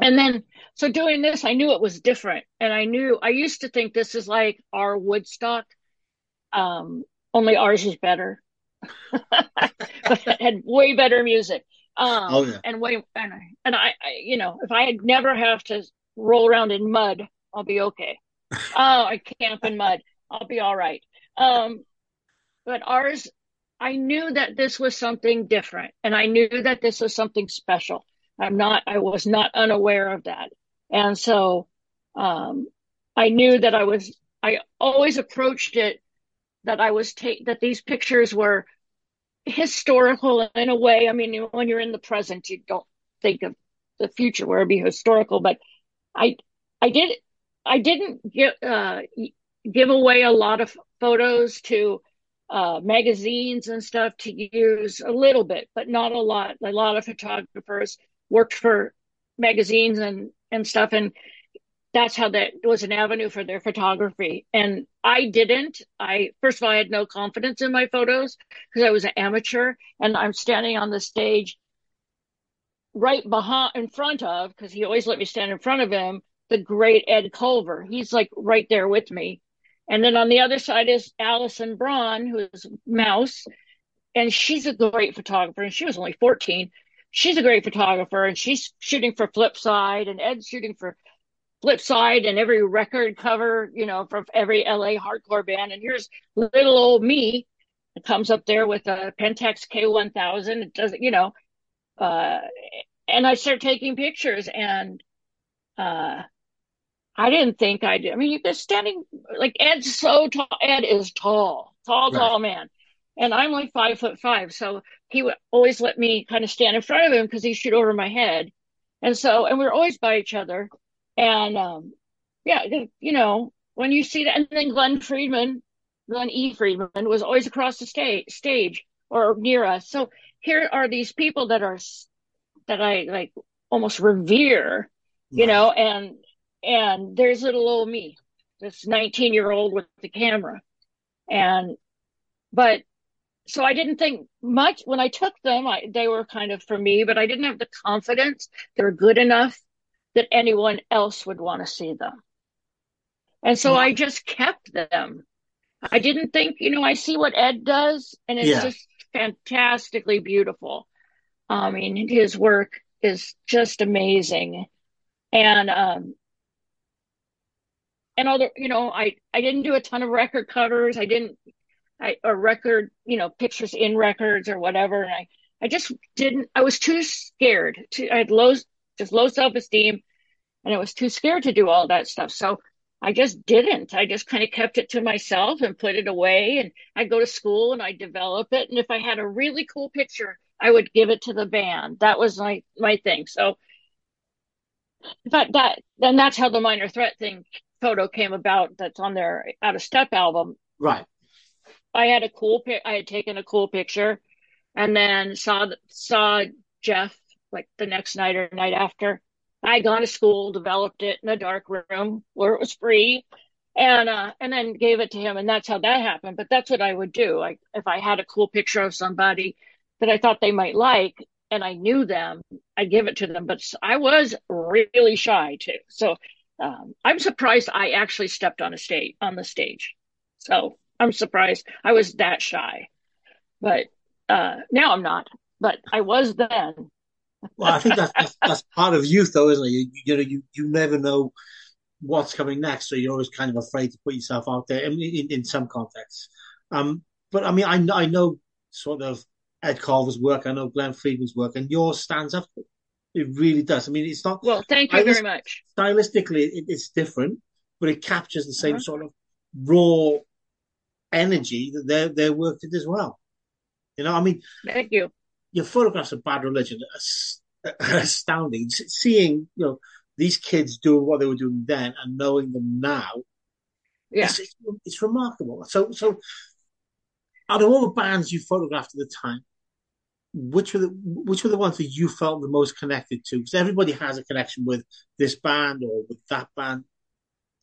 And then so doing this i knew it was different. And i knew i used to think this is like our woodstock um only ours is better had way better music. Um Oh, yeah. and way and I, and I, I you know if i had never have to roll around in mud i'll be okay. Oh i camp in mud. I'll be all right. Um but ours i knew that this was something different and i knew that this was something special. I'm not i was not unaware of that. And so um i knew that i was i always approached it that i was take that these pictures were historical in a way i mean when you're in the present you don't think of the future where it'd be historical but i i did i didn't give uh give away a lot of photos to uh, magazines and stuff to use a little bit, but not a lot. A lot of photographers worked for magazines and, and stuff. And that's how that was an avenue for their photography. And I didn't. I, first of all, I had no confidence in my photos because I was an amateur and I'm standing on the stage right behind, in front of, because he always let me stand in front of him, the great Ed Colver. He's like right there with me. And then on the other side is Alison Braun, who's Mouse, and she's a great photographer. And she was only 14. She's a great photographer, and she's shooting for Flipside, and Ed's shooting for Flipside and every record cover, you know, from every LA hardcore band. And here's little old me that comes up there with a Pentax K1000. It doesn't, you know, uh, and I start taking pictures and, uh, I didn't think I did. I mean, you're standing like Ed's so tall. Ed is tall, tall, Right. tall man. And I'm like five foot five. So he would always let me kind of stand in front of him because he'd shoot over my head. And so, and we're always by each other. And, um, yeah, you know, when you see that, and then Glenn Friedman, Glenn E. Friedman was always across the sta- stage or near us. So here are these people that are, that I like almost revere, you know, and, and there's little old me, this 19 year old with the camera. And, but so I didn't think much when I took them. I, they were kind of for me, but I didn't have the confidence they were good enough that anyone else would want to see them. And so I just kept them. I didn't think, you know, I see what Ed does and it's Yeah. just fantastically beautiful. I mean, his work is just amazing. And, um, and other, you know, I, I didn't do a ton of record covers. I didn't, I, or record, you know, pictures in records or whatever. And I, I just didn't, I was too scared to, I had low, just low self-esteem and I was too scared to do all that stuff. So I just didn't. I just kind of kept it to myself and put it away. And I'd go to school and I'd develop it. And if I had a really cool picture, I would give it to the band. That was my, my thing. So in fact, that, then that's how the minor threat thing photo came about. That's on their out of step album. Right. I had a cool pic. I had taken a cool picture, and then saw saw Jeff like the next night or night after. I gone to school, developed it in a dark room where it was free, and uh, and then gave it to him, and that's how that happened. But that's what I would do. Like if I had a cool picture of somebody that I thought they might like, and I knew them, I'd give it to them. But I was really shy too, so um, I'm surprised I actually stepped on a stage on the stage. So I'm surprised I was that shy, but uh, now I'm not. But I was then. Well, I think that's, that's, that's part of youth, though, isn't it? You, you know, you you never know what's coming next, so you're always kind of afraid to put yourself out there. I mean, in, in some contexts, um, but I mean, I I know sort of Ed Colver's work, I know Glenn Friedman's work, and yours stands up. It really does. I mean, it's not. Well, thank you very much. Stylistically, it, it's different, but it captures the same uh-huh. sort of raw energy that their their work did as well. You know, I mean, thank you. Your photographs of Bad Religion are astounding. Seeing you know these kids doing what they were doing then and knowing them now, yeah, it's, it's, it's remarkable. So, so out of all the bands you photographed at the time, which were the which were the ones that you felt the most connected to? Because everybody has a connection with this band or with that band,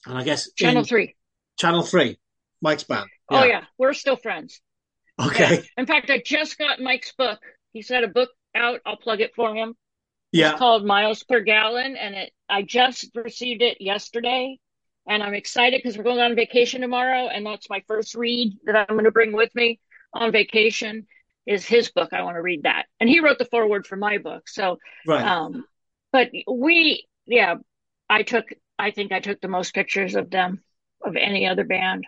and I guess Channel Three, Channel Three, Mike's band. Oh, yeah. Oh yeah, we're still friends. Okay. Yeah. In fact, I just got Mike's book. He's had a book out. I'll plug it for him. Yeah. It's called Miles Per Gallon, and it I just received it yesterday, and I'm excited because we're going on vacation tomorrow, and that's my first read that I'm going to bring with me on vacation is his book. I want to read that, and he wrote the foreword for my book. So, right. Um, but we, yeah, I took. I think I took the most pictures of them of any other band.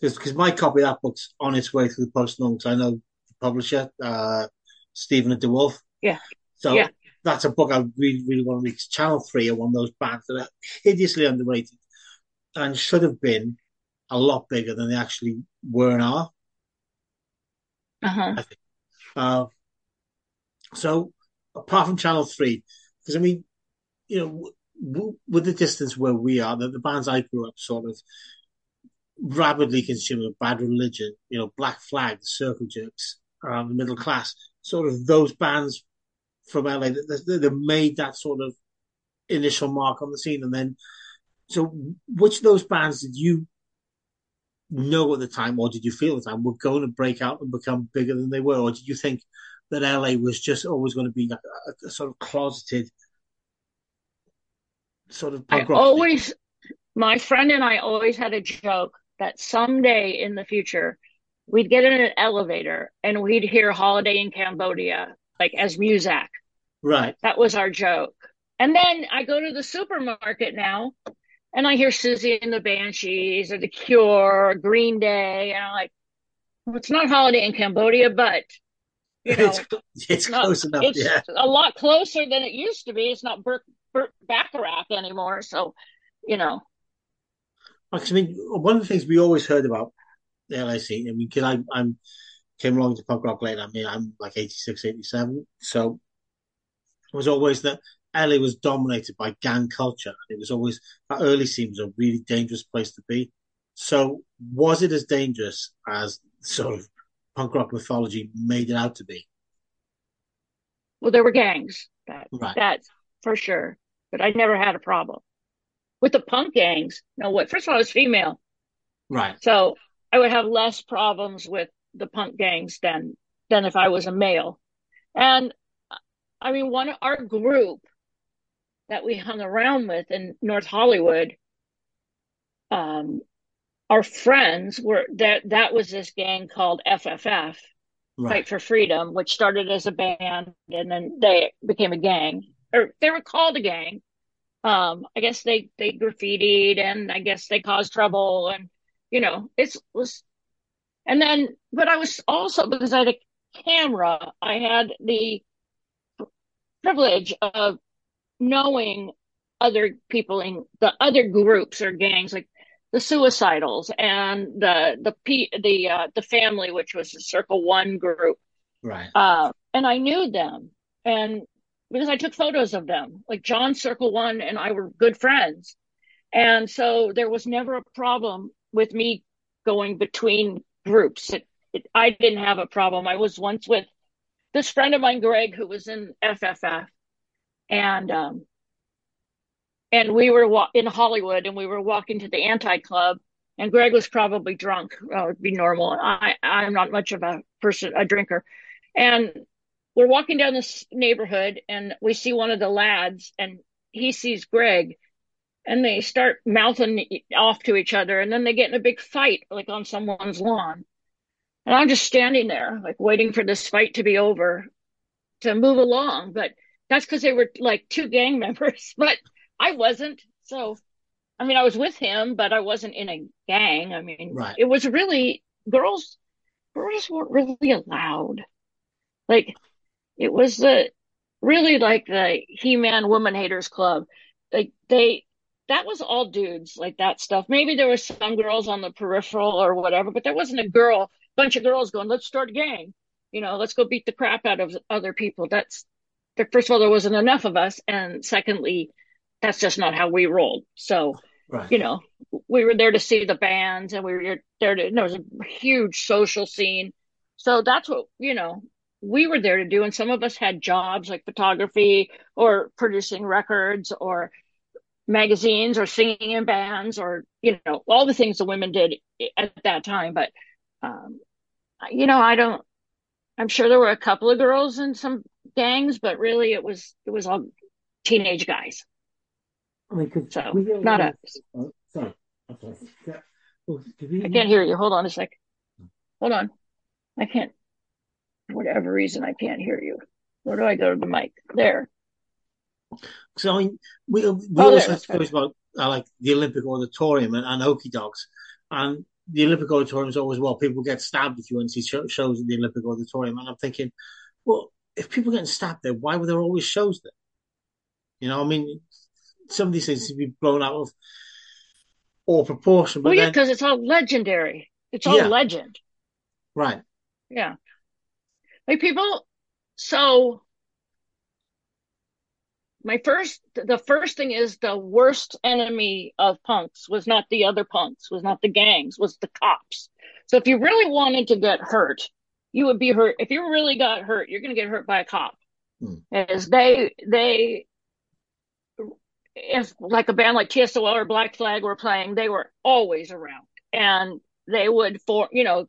Because my copy of that book's on its way through the post because I know the publisher, uh, Stephen DeWolf. Yeah. So yeah. that's a book I really, really want to read. Channel 3 are one of those bands that are hideously underrated and should have been a lot bigger than they actually were and are. Uh-huh. Uh, so apart from Channel 3, because I mean, you know, w- with the distance where we are, the, the bands I grew up sort of rapidly consuming bad religion, you know, Black Flag, the Circle Jerks, um, the middle class, sort of those bands from LA that, that made that sort of initial mark on the scene. And then, so which of those bands did you know at the time, or did you feel at the time, were going to break out and become bigger than they were? Or did you think that LA was just always going to be like a, a sort of closeted sort of I always, my friend and I always had a joke that someday in the future we'd get in an elevator and we'd hear Holiday in Cambodia like as Muzak. Right. That was our joke. And then I go to the supermarket now and I hear Siouxsie and the Banshees or The Cure or Green Day. And I'm like, well, it's not Holiday in Cambodia, but you know, it's, it's not, close enough. It's yeah. a lot closer than it used to be. It's not Burt, Burt Bacharach anymore. So, you know, I mean, one of the things we always heard about the scene, I mean, because I I'm came along to punk rock late. I mean, I'm like 86, 87. So it was always that LA was dominated by gang culture. It was always that early scene was a really dangerous place to be. So was it as dangerous as sort of punk rock mythology made it out to be? Well, there were gangs. That, right. That's for sure. But I never had a problem with the punk gangs. No, what? First of all, I was female, right? So I would have less problems with the punk gangs than than if I was a male. And I mean, one our group that we hung around with in North Hollywood, um, our friends were that that was this gang called FFF, right. Fight for Freedom, which started as a band and then they became a gang, or they were called a gang um i guess they they graffitied and i guess they caused trouble and you know it was and then but i was also because i had a camera i had the privilege of knowing other people in the other groups or gangs like the suicidals and the the P, the uh, the family which was the circle one group right uh, and i knew them and because I took photos of them. Like John Circle One and I were good friends. And so there was never a problem with me going between groups. It, it, I didn't have a problem. I was once with this friend of mine, Greg, who was in FFF. and um, and we were wa- in Hollywood, and we were walking to the anti club, and Greg was probably drunk. Well, it'd be normal. I I'm not much of a person, a drinker, and we're walking down this neighborhood, and we see one of the lads, and he sees Greg, and they start mouthing off to each other, and then they get in a big fight, like on someone's lawn. And I'm just standing there, like waiting for this fight to be over to move along. But that's because they were like two gang members, but I wasn't. So, I mean, I was with him, but I wasn't in a gang. I mean, Right. it was really girls, girls weren't really allowed. Like, it was the really like the He-Man Woman Haters Club. Like, they, that was all dudes, like that stuff. Maybe there was some girls on the peripheral or whatever, but there wasn't a girl, bunch of girls going, let's start a gang. You know, let's go beat the crap out of other people. That's, the, first of all, there wasn't enough of us. And secondly, that's just not how we rolled. So, Right. you know, we were there to see the bands and we were there to, there was a huge social scene. So that's what, you know, we were there to do. And some of us had jobs like photography or producing records or magazines or singing in bands or, you know, all the things the women did at that time. But, um, you know, I don't, I'm sure there were a couple of girls in some gangs, but really it was, it was all teenage guys. I mean, could, So, we not us. Oh, sorry. Okay. We- I can't hear you. Hold on a sec. Hold on. I can't, for whatever reason, I can't hear you. Where do I go to the mic? There. So I mean, we we Oh, always there, have that's stories about uh, like the Olympic Auditorium and, and Okie Dogs, and the Olympic Auditorium is always well, people get stabbed if you want to see show, shows in the Olympic Auditorium, and I'm thinking, well, if people are getting stabbed there, why were there always shows there? You know, I mean, some of these things to be blown out of all proportion, but Well, yeah, because it's all legendary. It's all Yeah. legend. right, Yeah. Like people, so my first, the first thing is the worst enemy of punks was not the other punks, was not the gangs, was the cops. So if you really wanted to get hurt, you would be hurt. If you really got hurt, you're going to get hurt by a cop. Hmm. As they, they, if like a band like TSOL or Black Flag were playing, they were always around and they would for, you know,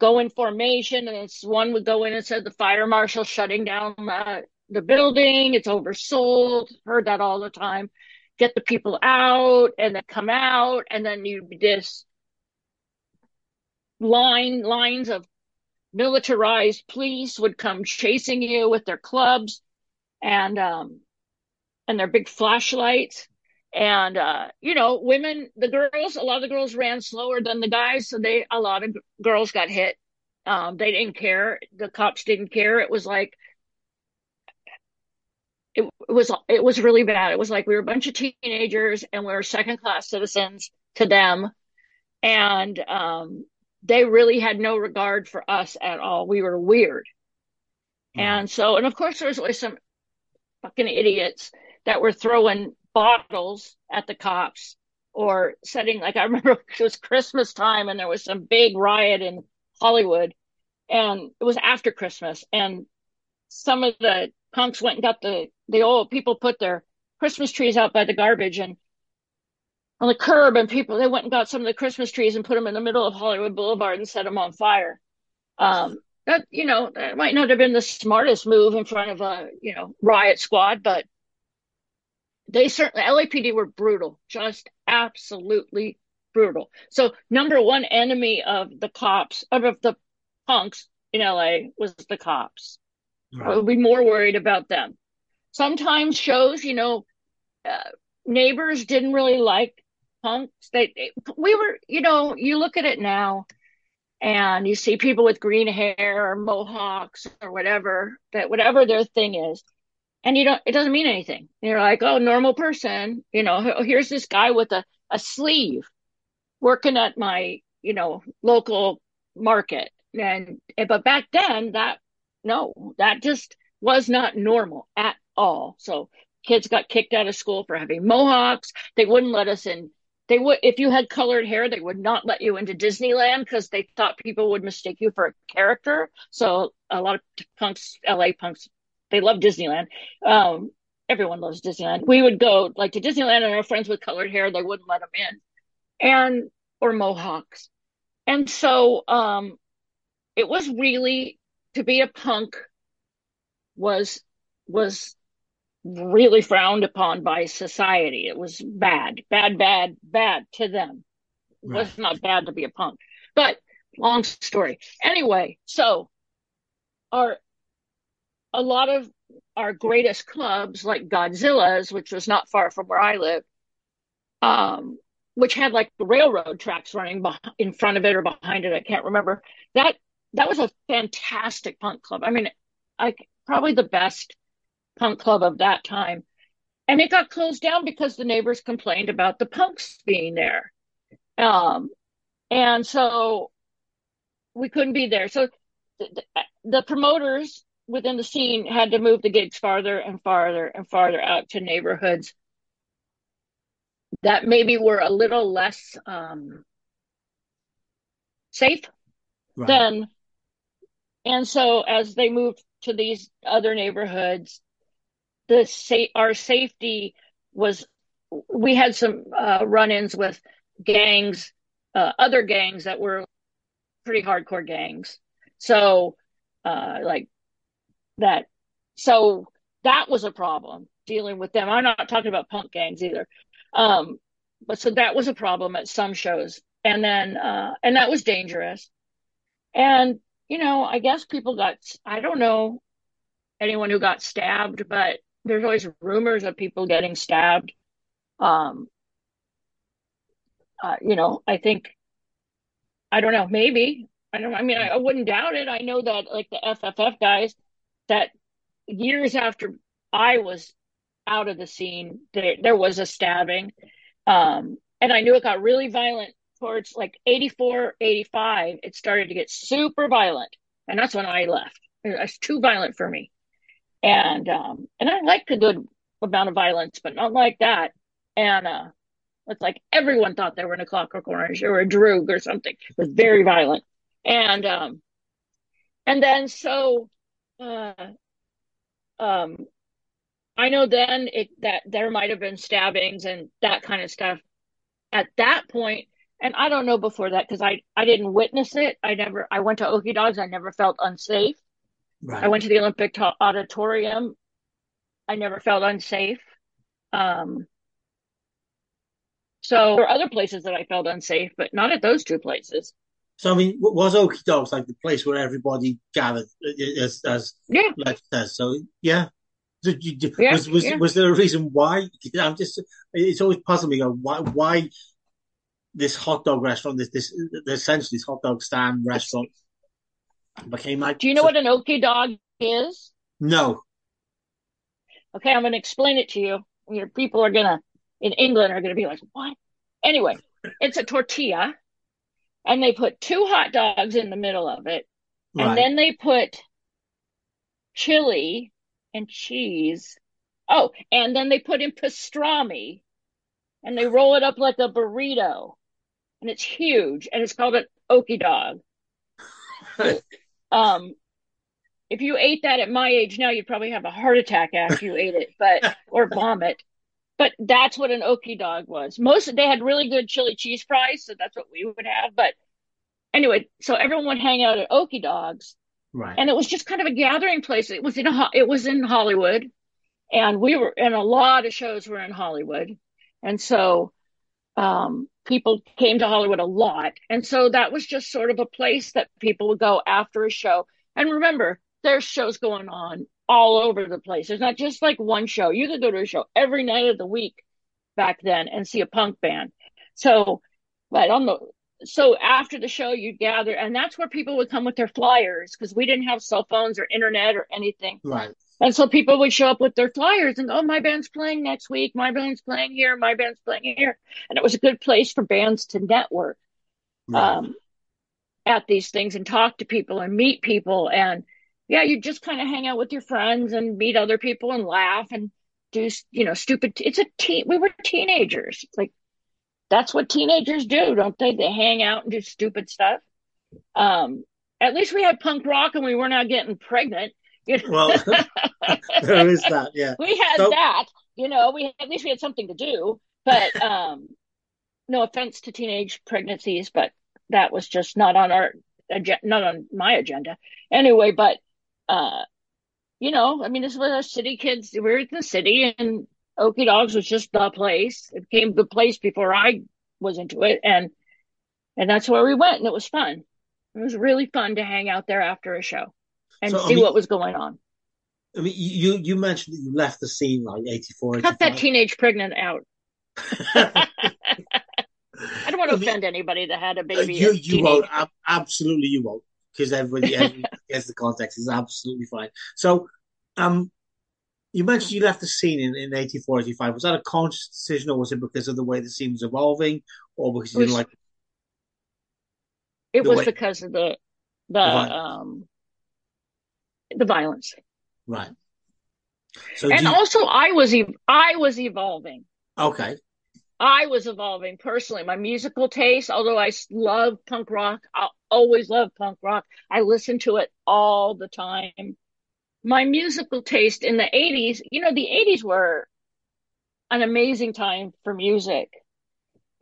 go in formation and it's one would go in and said the fire marshal shutting down uh, the building. It's oversold. Heard that all the time. Get the people out and then come out and then you this line lines of militarized police would come chasing you with their clubs and um and their big flashlights and uh you know women the girls a lot of the girls ran slower than the guys so they a lot of g- girls got hit um they didn't care the cops didn't care it was like it, it was it was really bad. It was like we were a bunch of teenagers and we were second class citizens to them. And um they really had no regard for us at all. We were weird. And so and of course there was always some fucking idiots that were throwing bottles at the cops or setting like I remember it was Christmas time and there was some big riot in Hollywood and it was after Christmas and some of the punks went and got the the old people put their Christmas trees out by the garbage and on the curb and people they went and got some of the Christmas trees and put them in the middle of Hollywood Boulevard and set them on fire. Um, that you know that might not have been the smartest move in front of a you know riot squad, but they certainly LAPD were brutal, just absolutely brutal. So number one enemy of the cops of the punks in LA was the cops. I right, would be more worried about them. Sometimes shows, you know, uh, neighbors didn't really like punks. They, they- we were, you know, you look at it now and you see people with green hair or mohawks or whatever, that whatever their thing is. And you don't, it doesn't mean anything. You're like, oh, normal person, you know, oh, here's this guy with a, a sleeve working at my, you know, local market. And, but back then that, no, that just was not normal at all. So kids got kicked out of school for having mohawks. They wouldn't let us in. They would, if you had colored hair, they would not let you into Disneyland because they thought people would mistake you for a character. So a lot of punks, LA punks, they love Disneyland. Um, everyone loves Disneyland. We would go like to Disneyland and our friends with colored hair, they wouldn't let them in. And or mohawks. And so um it was really to be a punk was was really frowned upon by society. It was bad, bad, bad, bad to them. It Right. was not bad to be a punk. But long story. Anyway, so our a lot of our greatest clubs like Godzilla's, which was not far from where I live, um, which had like the railroad tracks running in front of it or behind it. I can't remember. That that was a fantastic punk club. I mean, I probably the best punk club of that time. And it got closed down because the neighbors complained about the punks being there. Um, and so we couldn't be there. So the, the promoters within the scene had to move the gigs farther and farther and farther out to neighborhoods that maybe were a little less um, safe Right. then and so as they moved to these other neighborhoods the sa- our safety was we had some uh, run-ins with gangs uh, other gangs that were pretty hardcore gangs. So uh, like that so that was a problem dealing with them. I'm not talking about punk gangs either. Um, but so that was a problem at some shows. And then uh, and that was dangerous. And, you know, I guess people got, I don't know anyone who got stabbed, but there's always rumors of people getting stabbed. Um, uh, you know, I think, I don't know, maybe. I don't, I mean, I, I wouldn't doubt it. I know that like the FFF guys that years after I was out of the scene, there, there was a stabbing. Um, and I knew it got really violent towards like 84, 85. It started to get super violent. And that's when I left. It was too violent for me. And, um, and I liked a good amount of violence, but not like that. And, uh, it's like everyone thought they were in a Clockwork Orange or a Droog or something. It was very violent. And, um, and then so, uh, um, I know then it, that there might have been stabbings and that kind of stuff at that point. And I don't know before that because I, I didn't witness it. I never, I went to Okie Dogs. I never felt unsafe. Right. I went to the Olympic to- Auditorium. I never felt unsafe. Um, so there are other places that I felt unsafe, but not at those two places. So I mean, was Okie Dogs like the place where everybody gathered, uh, as as Yeah. Lex says? So yeah. Did you, Yeah, was was yeah. was there a reason why? I'm just. It's always puzzling me. Why why this hot dog restaurant, this this essentially this hot dog stand restaurant became like. Do you know what an Okie dog is? No. Okay, I'm going to explain it to you. Your people are going to, in England, are going to be like, what? Anyway, it's a tortilla, and they put two hot dogs in the middle of it, and then they put chili and cheese. Oh, and then they put in pastrami, and they roll it up like a burrito, and it's huge, and it's called an okey dog. Um, if you ate that at my age now, you'd probably have a heart attack after you ate it, but or vomit. But that's what an okey dog was. Most they had really good chili cheese fries, so that's what we would have. But anyway, so everyone would hang out at Okey Dogs, right. and it was just kind of a gathering place. It was in a, it was in Hollywood, and we were and a lot of shows were in Hollywood, and so um, people came to Hollywood a lot, and so that was just sort of a place that people would go after a show. And remember, there's shows going on all over the place. There's not just like one show. You could go to a show every night of the week back then and see a punk band. So, but on the so after the show, you'd gather, and that's where people would come with their flyers because we didn't have cell phones or internet or anything. Right. And so people would show up with their flyers and, oh, my band's playing next week. My band's playing here. My band's playing here. And it was a good place for bands to network Right. um, at these things and talk to people and meet people. And yeah, you just kind of hang out with your friends and meet other people and laugh and do, you know, stupid. It's a teen. We were teenagers. It's like, that's what teenagers do, don't they? They hang out and do stupid stuff. Um, at least we had punk rock and we were not getting pregnant. You know? Well, there is that. Yeah. we had So- that. You know, we at least we had something to do. But um, no offense to teenage pregnancies, but that was just not on our agenda, not on my agenda anyway. But uh, you know, I mean, this was our city kids. We were in the city, and Okie Dogs was just the place. It became the place before I was into it, and and that's where we went, and it was fun. It was really fun to hang out there after a show and So, I see mean- what was going on. I mean, you you mentioned that you left the scene like 84, Cut that teenage pregnant out. I don't want to I mean, offend anybody that had a Uh, baby. you you won't ab- absolutely you won't because everybody, everybody gets the context is absolutely fine. So, um, you mentioned you left the scene in, in 84, 85. Was that a conscious decision or was it because of the way the scene was evolving or because you It didn't was- like It the was way- because of the the violence. um the violence, right? So and you- also I was ev- I was evolving. okay, I was evolving personally. My musical taste, although I love punk rock, I always love punk rock. I listen to it all the time. My musical taste in the 80s, you know, the 80s were an amazing time for music.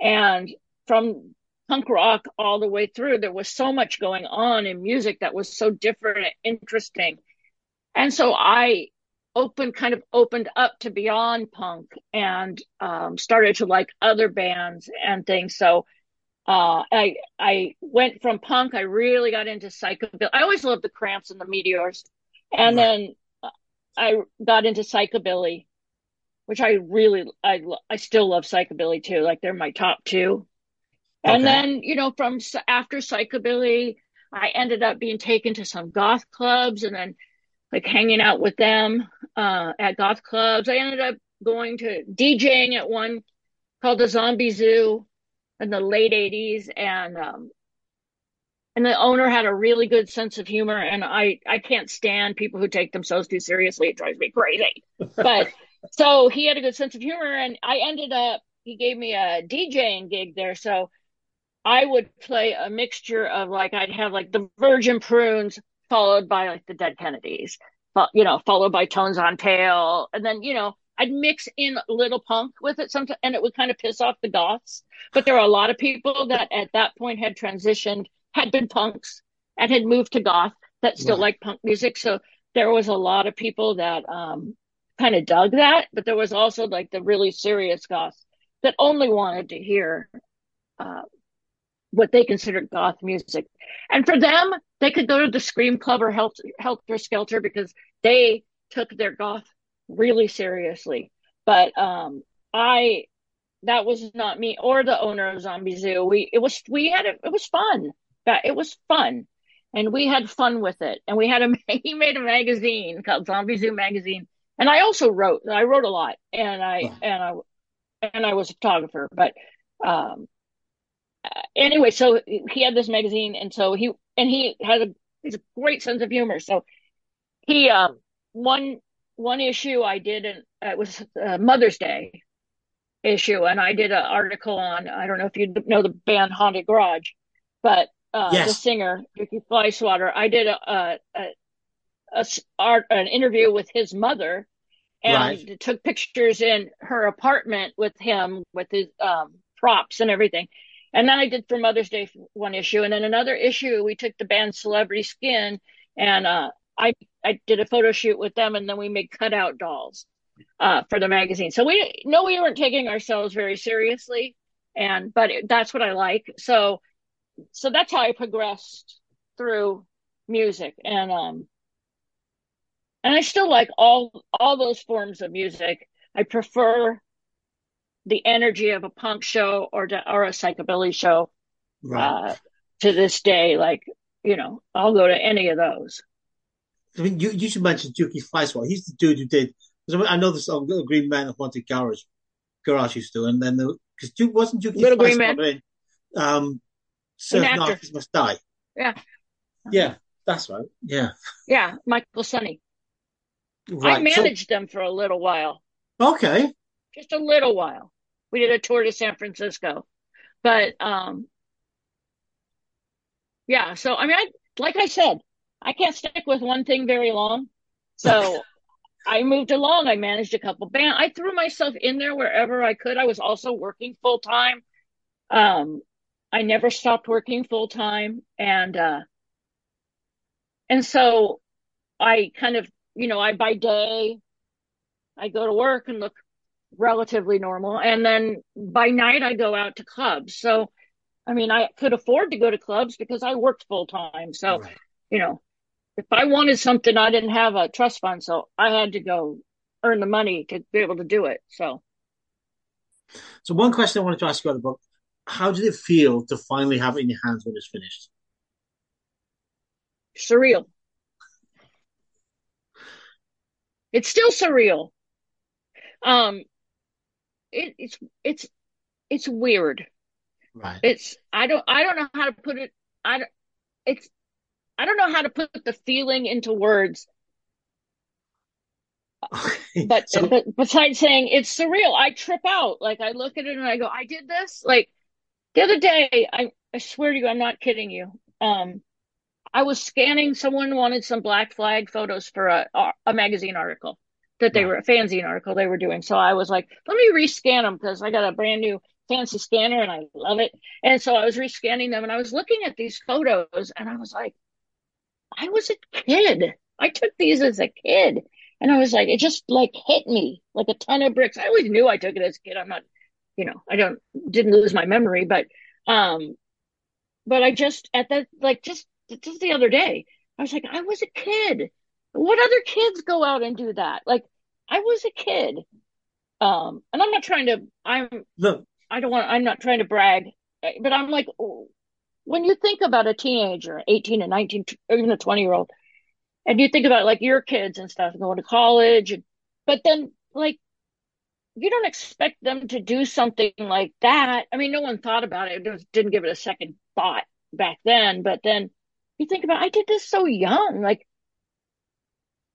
And from punk rock all the way through, there was so much going on in music that was so different and interesting. And so I opened, kind of opened up to beyond punk and um, started to like other bands and things. So uh, I I went from punk. I really got into psychobilly. I always loved the Cramps and the Meteors, and Right. then I got into psychobilly, which I really I I still love psychobilly too. Like they're my top two. And Okay. then you know from after psychobilly, I ended up being taken to some goth clubs and then like hanging out with them uh, at goth clubs. I ended up going to DJing at one called the Zombie Zoo in the late 80s and um and the owner had a really good sense of humor and I I can't stand people who take themselves too seriously. It drives me crazy. But so he had a good sense of humor and I ended up he gave me a DJing gig there so I would play a mixture of like I'd have like the Virgin Prunes followed by like the Dead Kennedys, fo- you know, followed by Tones on Tail, and then you know I'd mix in a little punk with it sometimes, and it would kind of piss off the goths. But there were a lot of people that at that point had transitioned, had been punks, and had moved to goth that still Right. like punk music. So there was a lot of people that um kind of dug that, but there was also like the really serious goths that only wanted to hear uh, what they considered goth music. And for them, they could go to the Scream Club or Helter, Helter Skelter because they took their goth really seriously. But um, I, that was not me or the owner of Zombie Zoo. We, it was, we had it, it was fun. That it was fun. And we had fun with it. And we had a, he made a magazine called Zombie Zoo Magazine. And I also wrote, I wrote a lot and I, and I, and I was a photographer, but, um, anyway, so he had this magazine, and so he and he had a he's a great sense of humor. So he um one one issue I did and it was uh, Mother's Day issue, and I did an article on I don't know if you know the band Haunted Garage, but uh, the singer Ricky Flyswatter, I did a, a, a, a art an interview with his mother. And Right. took pictures in her apartment with him with his um, props and everything. And then I did for Mother's Day one issue, and then another issue we took the band Celebrity Skin, and uh, I I did a photo shoot with them, and then we made cutout dolls uh, for the magazine. So we no, we weren't taking ourselves very seriously, and but it, that's what I like. So so that's how I progressed through music, and um, and I still like all all those forms of music. I prefer the energy of a punk show or to, or a psychobilly show right. uh, to this day. Like you know, I'll go to any of those. I mean, you, you should mention Dukey Flyswatter. He's the dude who did. 'cause I, I know this song, Little Green Man of Haunted Garage, Garage used to, and then because Duke wasn't Dukey Little Green Flyswatter in um, Surf actor. Nazis Must Die. Yeah. Yeah, that's right. Yeah, Yeah, Michael Sunny. I right. So- managed them for a little while, okay, just a little while. We did a tour to San Francisco, but um, yeah. So I mean, I like I said, I can't stick with one thing very long. So I moved along. I managed a couple band. I threw myself in there wherever I could. I was also working full time. Um, I never stopped working full time, and uh, and so I kind of, you know, I by day, I go to work and look relatively normal, and then by night I go out to clubs. So, I mean, I could afford to go to clubs because I worked full time. So, right. you know, if I wanted something, I didn't have a trust fund, so I had to go earn the money to be able to do it. So, so one question I wanted to ask you about the book: How did it feel to finally have it in your hands when it's finished? Surreal. It's still surreal. Um, it, it's it's it's weird. Right. It's I don't I don't know how to put it. I don't. it's I don't know how to put the feeling into words. but, so, but besides saying it's surreal, I trip out. Like I look at it and I go, I did this. Like the other day, I I swear to you, I'm not kidding you. Um, I was scanning. Someone wanted some Black Flag photos for a a magazine article that they were a fanzine article they were doing. So I was like, let me rescan them because I got a brand new fancy scanner and I love it. And so I was rescanning them and I was looking at these photos and I was like, I was a kid. I took these as a kid. And I was like, it just like hit me like a ton of bricks. I always knew I took it as a kid. I'm not, you know, I don't, didn't lose my memory, but, um, but I just at that, like just, just the other day, I was like, I was a kid. What other kids go out and do that? Like, I was a kid. Um, and I'm not trying to, I'm, Look. I don't want, I'm not trying to brag, but I'm like, when you think about a teenager, 18 and 19, or even a 20 year old, and you think about like your kids and stuff going to college, and, but then like, you don't expect them to do something like that. I mean, no one thought about it, it didn't give it a second thought back then, but then you think about, I did this so young, like,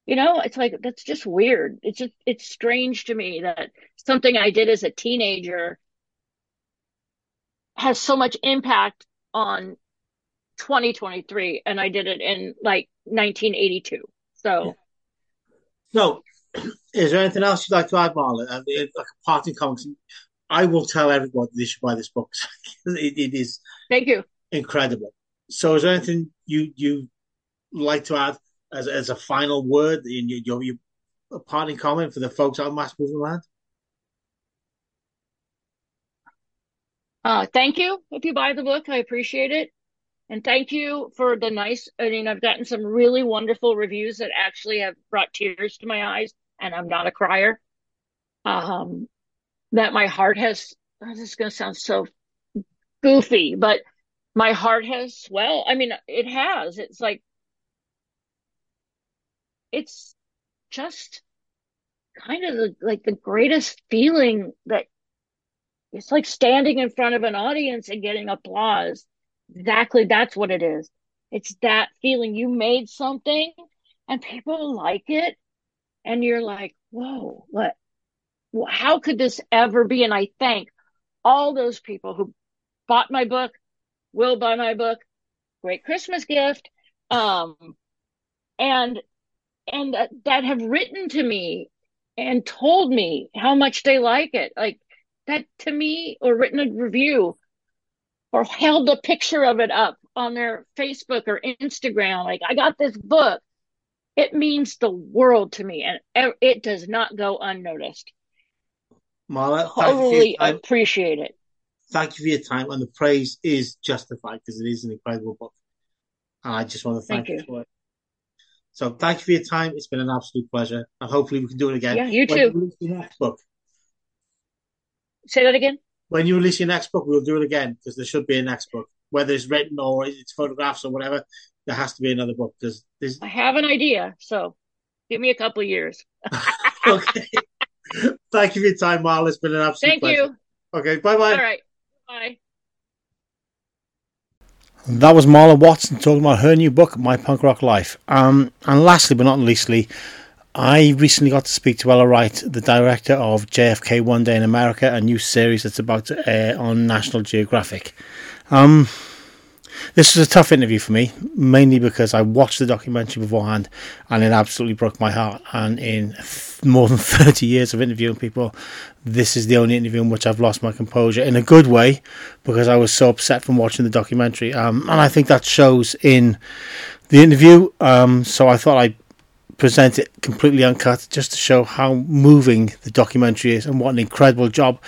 you know, it's like, that's just weird. It's just, it's strange to me that something I did as a teenager has so much impact on 2023 and I did it in like 1982. So, so is there anything else you'd like to add, Marla? I like a parting comment. I will tell everyone they should buy this book. it, it is thank you incredible. So, is there anything you you like to add as as a final word in your your, parting comment for the folks out Mass Movement Land? Uh, thank you. If you buy the book, I appreciate it. And thank you for the nice, I mean, I've gotten some really wonderful reviews that actually have brought tears to my eyes and I'm not a crier. Um, that my heart has, oh, this is going to sound so goofy, but my heart has swelled. I mean, it has. It's like, it's just kind of the, like the greatest feeling that it's like standing in front of an audience and getting applause. Exactly. That's what it is. It's that feeling you made something and people like it. And you're like, whoa, what, how could this ever be? And I thank all those people who bought my book, will buy my book, great Christmas gift. Um, and, and that, that have written to me and told me how much they like it. Like, that to me or written a review or held a picture of it up on their Facebook or Instagram. Like, I got this book. It means the world to me and it does not go unnoticed. Marla, totally appreciate it. Thank you for your time and the praise is justified because it is an incredible book. And I just want to thank, thank you for it. So thank you for your time. It's been an absolute pleasure. And hopefully we can do it again. Yeah, you too. You next book. Say that again. When you release your next book, we'll do it again because there should be a next book, whether it's written or it's photographs or whatever. There has to be another book because there's. I have an idea, so give me a couple years. okay. Thank you for your time, Marla. It's been an absolute pleasure. Thank pleasure. you. Okay, bye bye. All right. Bye. That was Marla Watson talking about her new book, My Punk Rock Life. Um, and lastly but not leastly, I recently got to speak to Ella Wright, the director of JFK One Day in America, a new series that's about to air on National Geographic. Um, this was a tough interview for me, mainly because I watched the documentary beforehand and it absolutely broke my heart. And in more than 30 years of interviewing people, this is the only interview in which I've lost my composure in a good way because I was so upset from watching the documentary. Um, and I think that shows in the interview. Um, so I thought I'd present it completely uncut just to show how moving the documentary is and what an incredible job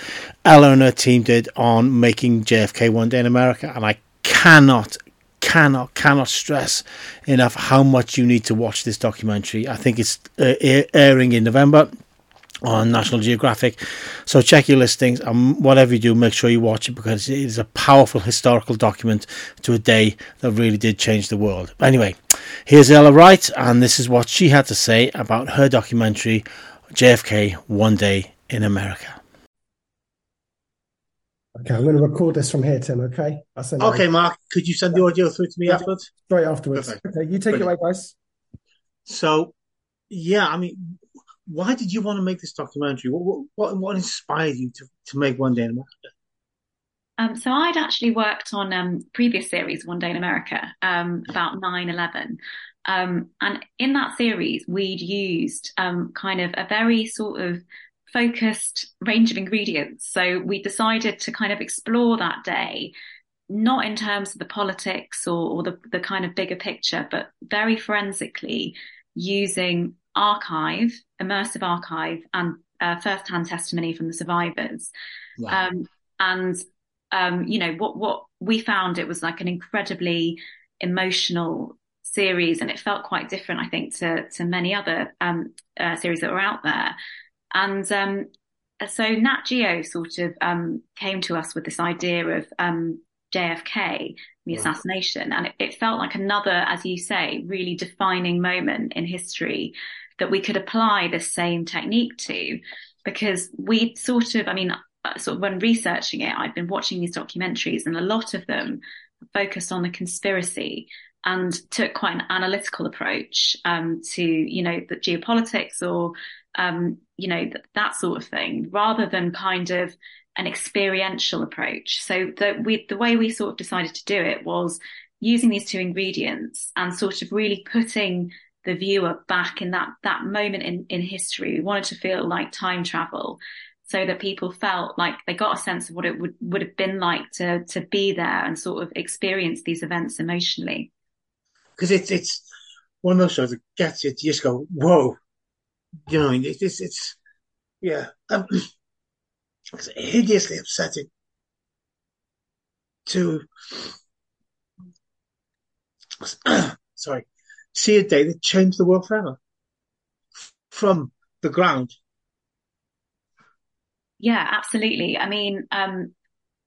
Ella and her team did on making JFK One Day in America. And I cannot, cannot, cannot stress enough how much you need to watch this documentary. I think it's uh, airing in November on National Geographic. So check your listings and whatever you do, make sure you watch it because it is a powerful historical document to a day that really did change the world. Anyway, here's Ella Wright, and this is what she had to say about her documentary, JFK One Day in America. Okay, I'm going to record this from here, Tim. Okay. I'll send okay, Mark. Could you send the audio through to me yeah, afterwards? Straight afterwards. Perfect. Okay, you take Brilliant. it away, guys. So, yeah, I mean, why did you want to make this documentary? What what, what inspired you to, to make One Day in America? Um, so I'd actually worked on um, previous series, One Day in America, um, about 9-11. Um, and in that series, we'd used um, kind of a very sort of focused range of ingredients. So we decided to kind of explore that day, not in terms of the politics or, or the, the kind of bigger picture, but very forensically using archive, immersive archive, and uh, first-hand testimony from the survivors. Wow. Um, and um, you know what what we found it was like an incredibly emotional series, and it felt quite different, I think, to to many other um, uh, series that were out there. And um, so Nat Geo sort of um, came to us with this idea of um, JFK, the right. assassination, and it, it, felt like another, as you say, really defining moment in history that we could apply this same technique to, because we sort of, I mean, uh, sort of when researching it, I've been watching these documentaries, and a lot of them focused on the conspiracy and took quite an analytical approach um, to, you know, the geopolitics or um, you know, th- that sort of thing, rather than kind of an experiential approach. So the, we, the way we sort of decided to do it was using these two ingredients and sort of really putting the viewer back in that, that moment in, in history. We wanted to feel like time travel so that people felt like they got a sense of what it would, would have been like to, to be there and sort of experience these events emotionally. Cause it's, it's one of those shows that gets you, you just go, whoa, you know, it's it's, it's yeah, um, it's hideously upsetting to sorry see a day that changed the world forever from the ground. Yeah, absolutely. I mean, um,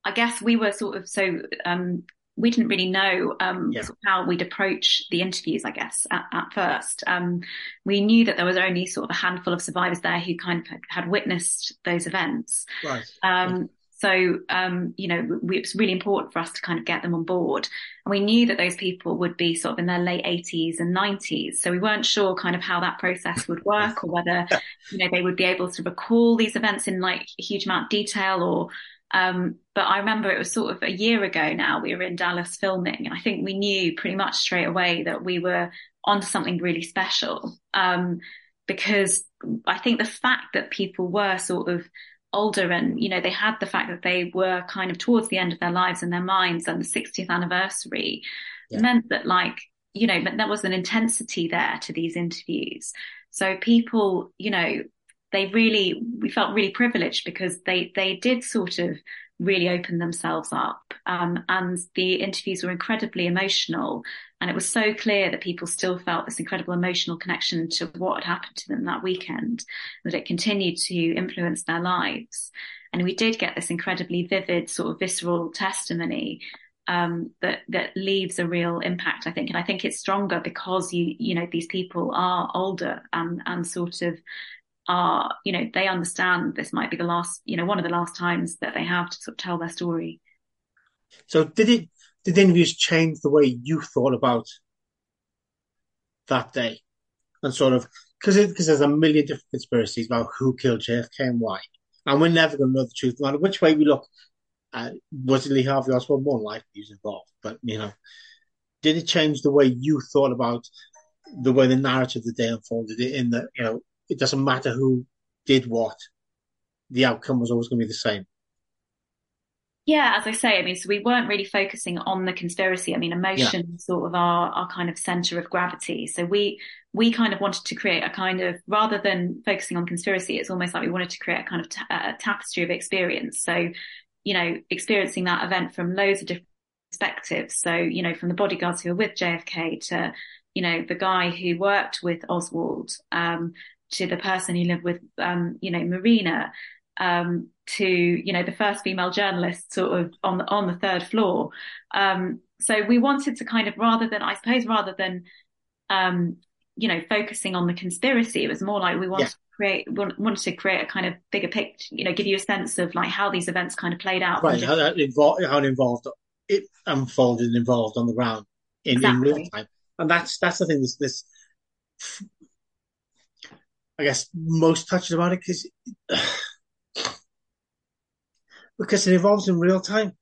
I guess we were sort of so um, we didn't really know um, yeah. how we'd approach the interviews, I guess, at, at first. Um, we knew that there was only sort of a handful of survivors there who kind of had witnessed those events. Right. Um, so, um, you know, we, it was really important for us to kind of get them on board. And we knew that those people would be sort of in their late 80s and 90s. So we weren't sure kind of how that process would work or whether, you know, they would be able to recall these events in like a huge amount of detail or um, but I remember it was sort of a year ago now, we were in Dallas filming and I think we knew pretty much straight away that we were onto something really special. Um, because I think the fact that people were sort of older and, you know, they had the fact that they were kind of towards the end of their lives and their minds and the 60th anniversary yeah. meant that like, you know, but there was an intensity there to these interviews. So people, you know, they really, we felt really privileged because they, they did sort of really open themselves up. Um, and the interviews were incredibly emotional. And it was so clear that people still felt this incredible emotional connection to what had happened to them that weekend, that it continued to influence their lives. And we did get this incredibly vivid, sort of visceral testimony um, that that leaves a real impact, I think. And I think it's stronger because you you know these people are older and and sort of are, you know, they understand this might be the last, you know, one of the last times that they have to sort of tell their story. So did it, did the interviews change the way you thought about that day? And sort of, cause cause there's a million different conspiracies about who killed JFK and why. And we're never going to know the truth no matter which way we look. uh, was it Lee Harvey Oswald more likely he was involved? But you know, did it change the way you thought about the way the narrative of the day unfolded? In that you know, it doesn't matter who did what, the outcome was always going to be the same. Yeah, as I say, I mean, so we weren't really focusing on the conspiracy. I mean, emotion yeah. sort of our, our kind of center of gravity. So we we kind of wanted to create a kind of rather than focusing on conspiracy, it's almost like we wanted to create a kind of ta- a tapestry of experience. So, you know, experiencing that event from loads of different perspectives. So, you know, from the bodyguards who were with JFK to, you know, the guy who worked with Oswald, um, to the person who lived with, um, you know, Marina, um, to you know the first female journalist sort of on the on the third floor. Um, so we wanted to kind of rather than I suppose rather than um, you know focusing on the conspiracy, it was more like we wanted yeah. to create wanted to create a kind of bigger picture. You know, give you a sense of like how these events kind of played out. Right, how that involved, how it involved it unfolded and involved on the ground in, exactly. in real time, and that's that's the thing. This this. I guess most touched about it because because it evolves in real time.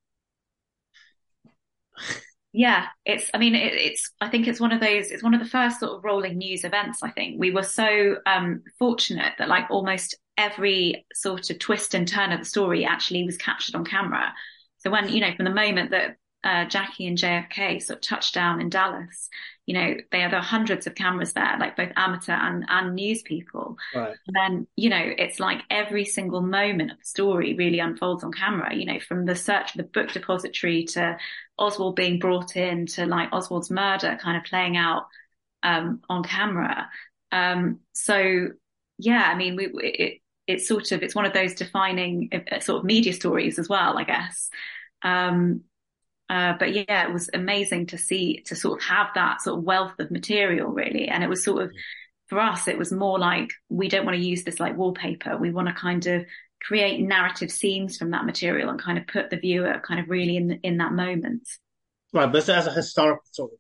Yeah, it's. I mean, it, it's. I think it's one of those. It's one of the first sort of rolling news events. I think we were so um, fortunate that like almost every sort of twist and turn of the story actually was captured on camera. So when you know, from the moment that uh, Jackie and JFK sort of touched down in Dallas, you know, they are hundreds of cameras there, like both amateur and, and news people. Right. And then, you know, it's like every single moment of the story really unfolds on camera, you know, from the search for the book depository to Oswald being brought in to like Oswald's murder kind of playing out, um, on camera. Um, so yeah, I mean, we, it, it's sort of, it's one of those defining uh, sort of media stories as well, I guess. Um, uh, but yeah, it was amazing to see, to sort of have that sort of wealth of material really. And it was sort of, for us, it was more like, we don't want to use this like wallpaper. We want to kind of create narrative scenes from that material and kind of put the viewer kind of really in, in that moment. Right. But as a historical sort of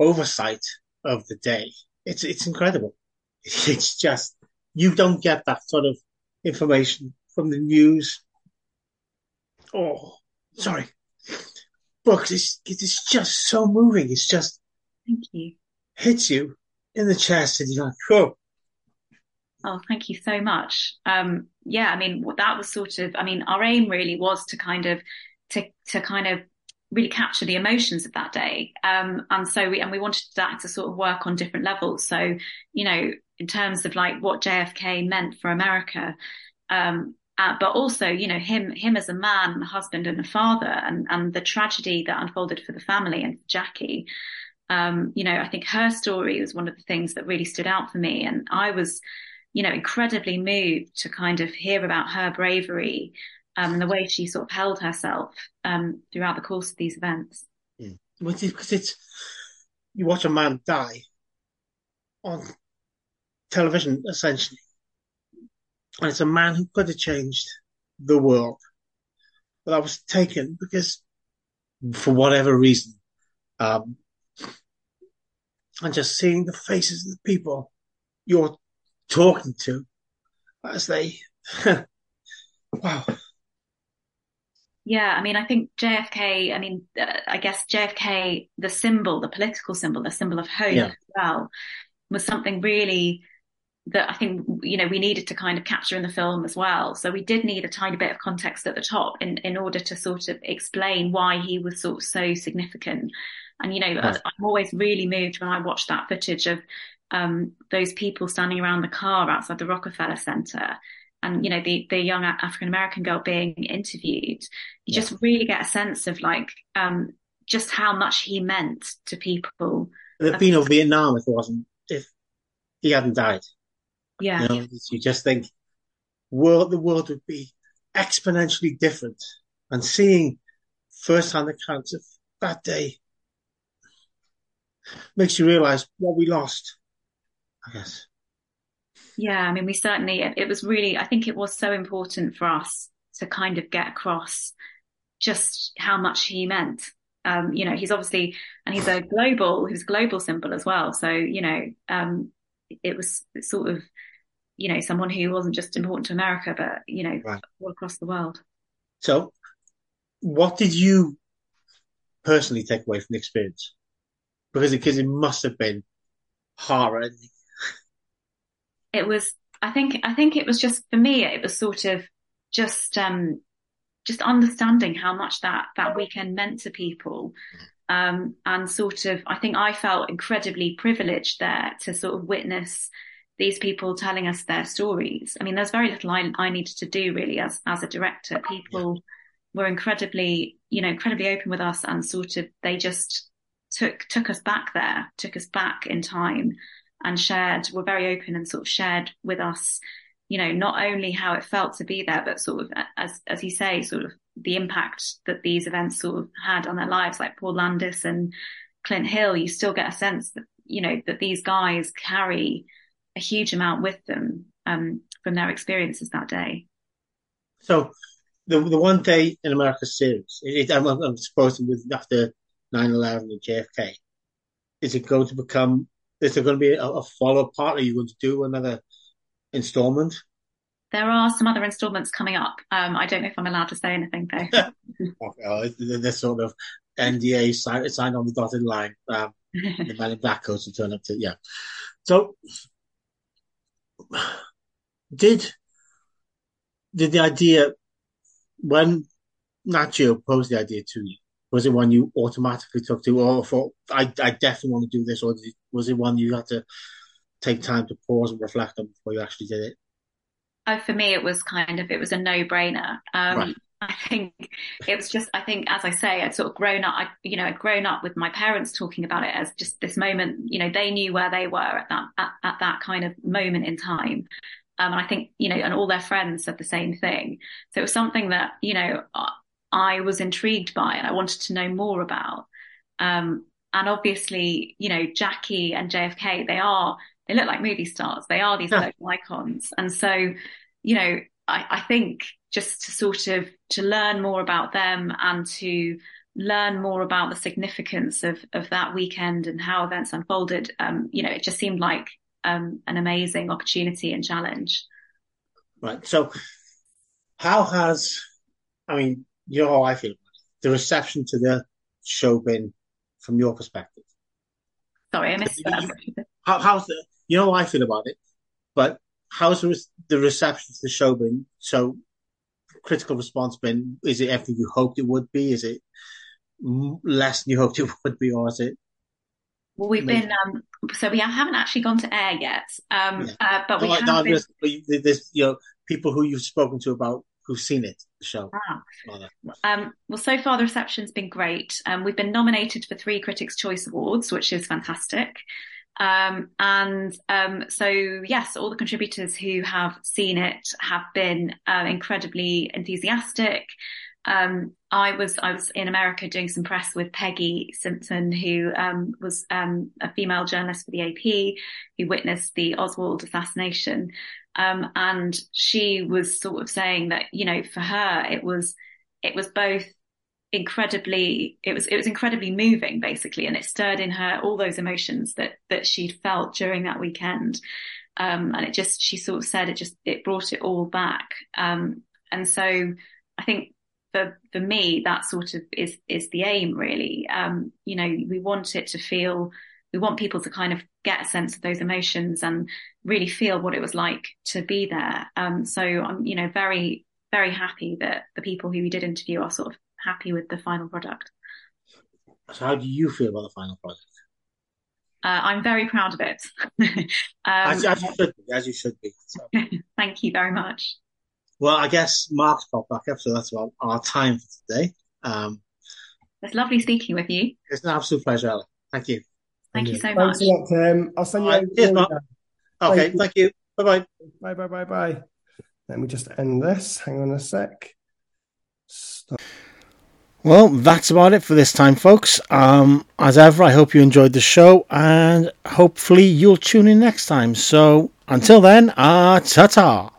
oversight of the day, it's, it's incredible. It's just, you don't get that sort of information from the news. Oh, sorry book is it's just so moving. It's just thank you hits you in the chest, and you're like, oh. Oh, thank you so much. Um, yeah, I mean, that was sort of, I mean, our aim really was to kind of, to, to kind of really capture the emotions of that day. Um, and so we, and we wanted that to sort of work on different levels. So, you know, in terms of like what JFK meant for America, um, uh, but also, you know, him him as a man, a husband, and a father, and and the tragedy that unfolded for the family and Jackie. Um, you know, I think her story was one of the things that really stood out for me, and I was, you know, incredibly moved to kind of hear about her bravery um, and the way she sort of held herself um, throughout the course of these events. Yeah. Because it's you watch a man die on television, essentially and it's a man who could have changed the world. But that was taken because, for whatever reason, um, and just seeing the faces of the people you're talking to as they, wow. Yeah, I mean, I think JFK, I mean, uh, I guess JFK, the symbol, the political symbol, the symbol of hope yeah. as well, was something really that I think you know we needed to kind of capture in the film as well. So we did need a tiny bit of context at the top in in order to sort of explain why he was sort of so significant. And you know. I'm always really moved when I watch that footage of um, those people standing around the car outside the Rockefeller Center. And you know the the young African American girl being interviewed, you just really get a sense of like um, just how much he meant to people. No Vietnam if it wasn't if he hadn't died. Yeah. You, know, you just think world the world would be exponentially different. And seeing first-hand accounts of that day makes you realize what we lost, I guess. Yeah, I mean, we certainly, it was really, I think it was so important for us to kind of get across just how much he meant. Um, you know, he's obviously, and he's a global, he was a global symbol as well. So, you know, um, it was sort of, you know, someone who wasn't just important to America, but, you know, right. all across the world. So what did you personally take away from the experience? Because because it must have been heart It was. I think. I think it was just for me. It was sort of just um, just understanding how much that that weekend meant to people. Um, and sort of, I think I felt incredibly privileged there to sort of witness these people telling us their stories. I mean, there's very little I, I needed to do really as as a director. People were incredibly, you know, incredibly open with us, and sort of they just took took us back there, took us back in time, and shared. Were very open and sort of shared with us you know, not only how it felt to be there, but sort of, as, as you say, sort of the impact that these events sort of had on their lives, like Paul Landis and Clint Hill, you still get a sense that, you know, that these guys carry a huge amount with them, um, from their experiences that day. So the, the one day in America series, it, I'm, I'm supposed to with after 9-11 and JFK, is it going to become, is there going to be a, a follow part? Are you going to do another installment? There are some other installments coming up. Um, I don't know if I'm allowed to say anything though. okay, they're sort of NDA signed, signed on the dotted line. Um, the man in black coats will turn up to yeah. So, did did the idea when Nat Geo posed the idea to you? Was it one you automatically took to, or thought I I definitely want to do this, or it, was it one you had to take time to pause and reflect on before you actually did it? Oh, for me, it was kind of it was a no brainer. Um, right. I think it was just, I think, as I say, I'd sort of grown up, I, you know, I'd grown up with my parents talking about it as just this moment, you know, they knew where they were at that, at, at that kind of moment in time. Um, and I think, you know, and all their friends said the same thing. So it was something that, you know, I was intrigued by and I wanted to know more about. Um, and obviously, you know, Jackie and JFK, they are they look like movie stars. They are these local icons. And so, you know, I, I think just to sort of to learn more about them and to learn more about the significance of of that weekend and how events unfolded, um, you know, it just seemed like um, an amazing opportunity and challenge. Right. So, how has, I mean, you know how I feel the reception to the show been from your perspective? Sorry, I missed that. How, how's the you know how I feel about it, but how's the reception to the show been? So, critical response been? Is it everything you hoped it would be? Is it less than you hoped it would be, or is it? Well, we've maybe? been um, so we haven't actually gone to air yet, um, yeah. uh, but we have no, been... there's, there's you know people who you've spoken to about who've seen it, the show. Ah. Um, well, so far the reception's been great. Um, we've been nominated for three Critics' Choice Awards, which is fantastic. Um, and um, so, yes, all the contributors who have seen it have been uh, incredibly enthusiastic. Um, I was I was in America doing some press with Peggy Simpson, who um, was um, a female journalist for the AP, who witnessed the Oswald assassination, um, and she was sort of saying that you know for her it was it was both incredibly it was it was incredibly moving basically and it stirred in her all those emotions that that she'd felt during that weekend. Um, and it just she sort of said it just it brought it all back. Um, and so i think for for me that sort of is is the aim really. Um, you know we want it to feel we want people to kind of get a sense of those emotions and really feel what it was like to be there. Um, so i'm you know very very happy that the people who we did interview are sort of happy with the final product. So, how do you feel about the final product? Uh, I'm very proud of it. um, as, as, you should be. As you should be. So. Thank you very much. Well, I guess Mark's popped back up, so that's about our time for today. Um, it's lovely speaking with you. It's an absolute pleasure, Ellen. Thank you. Thank, you so much. Thanks a lot, Tim. I'll send you. Right, cheers, Mark. Okay, thank you. thank you. Bye bye. Bye bye bye bye. Let me just end this. Hang on a sec. Stop. Well, that's about it for this time, folks. Um, as ever, I hope you enjoyed the show and hopefully you'll tune in next time. So until then, uh, ta ta.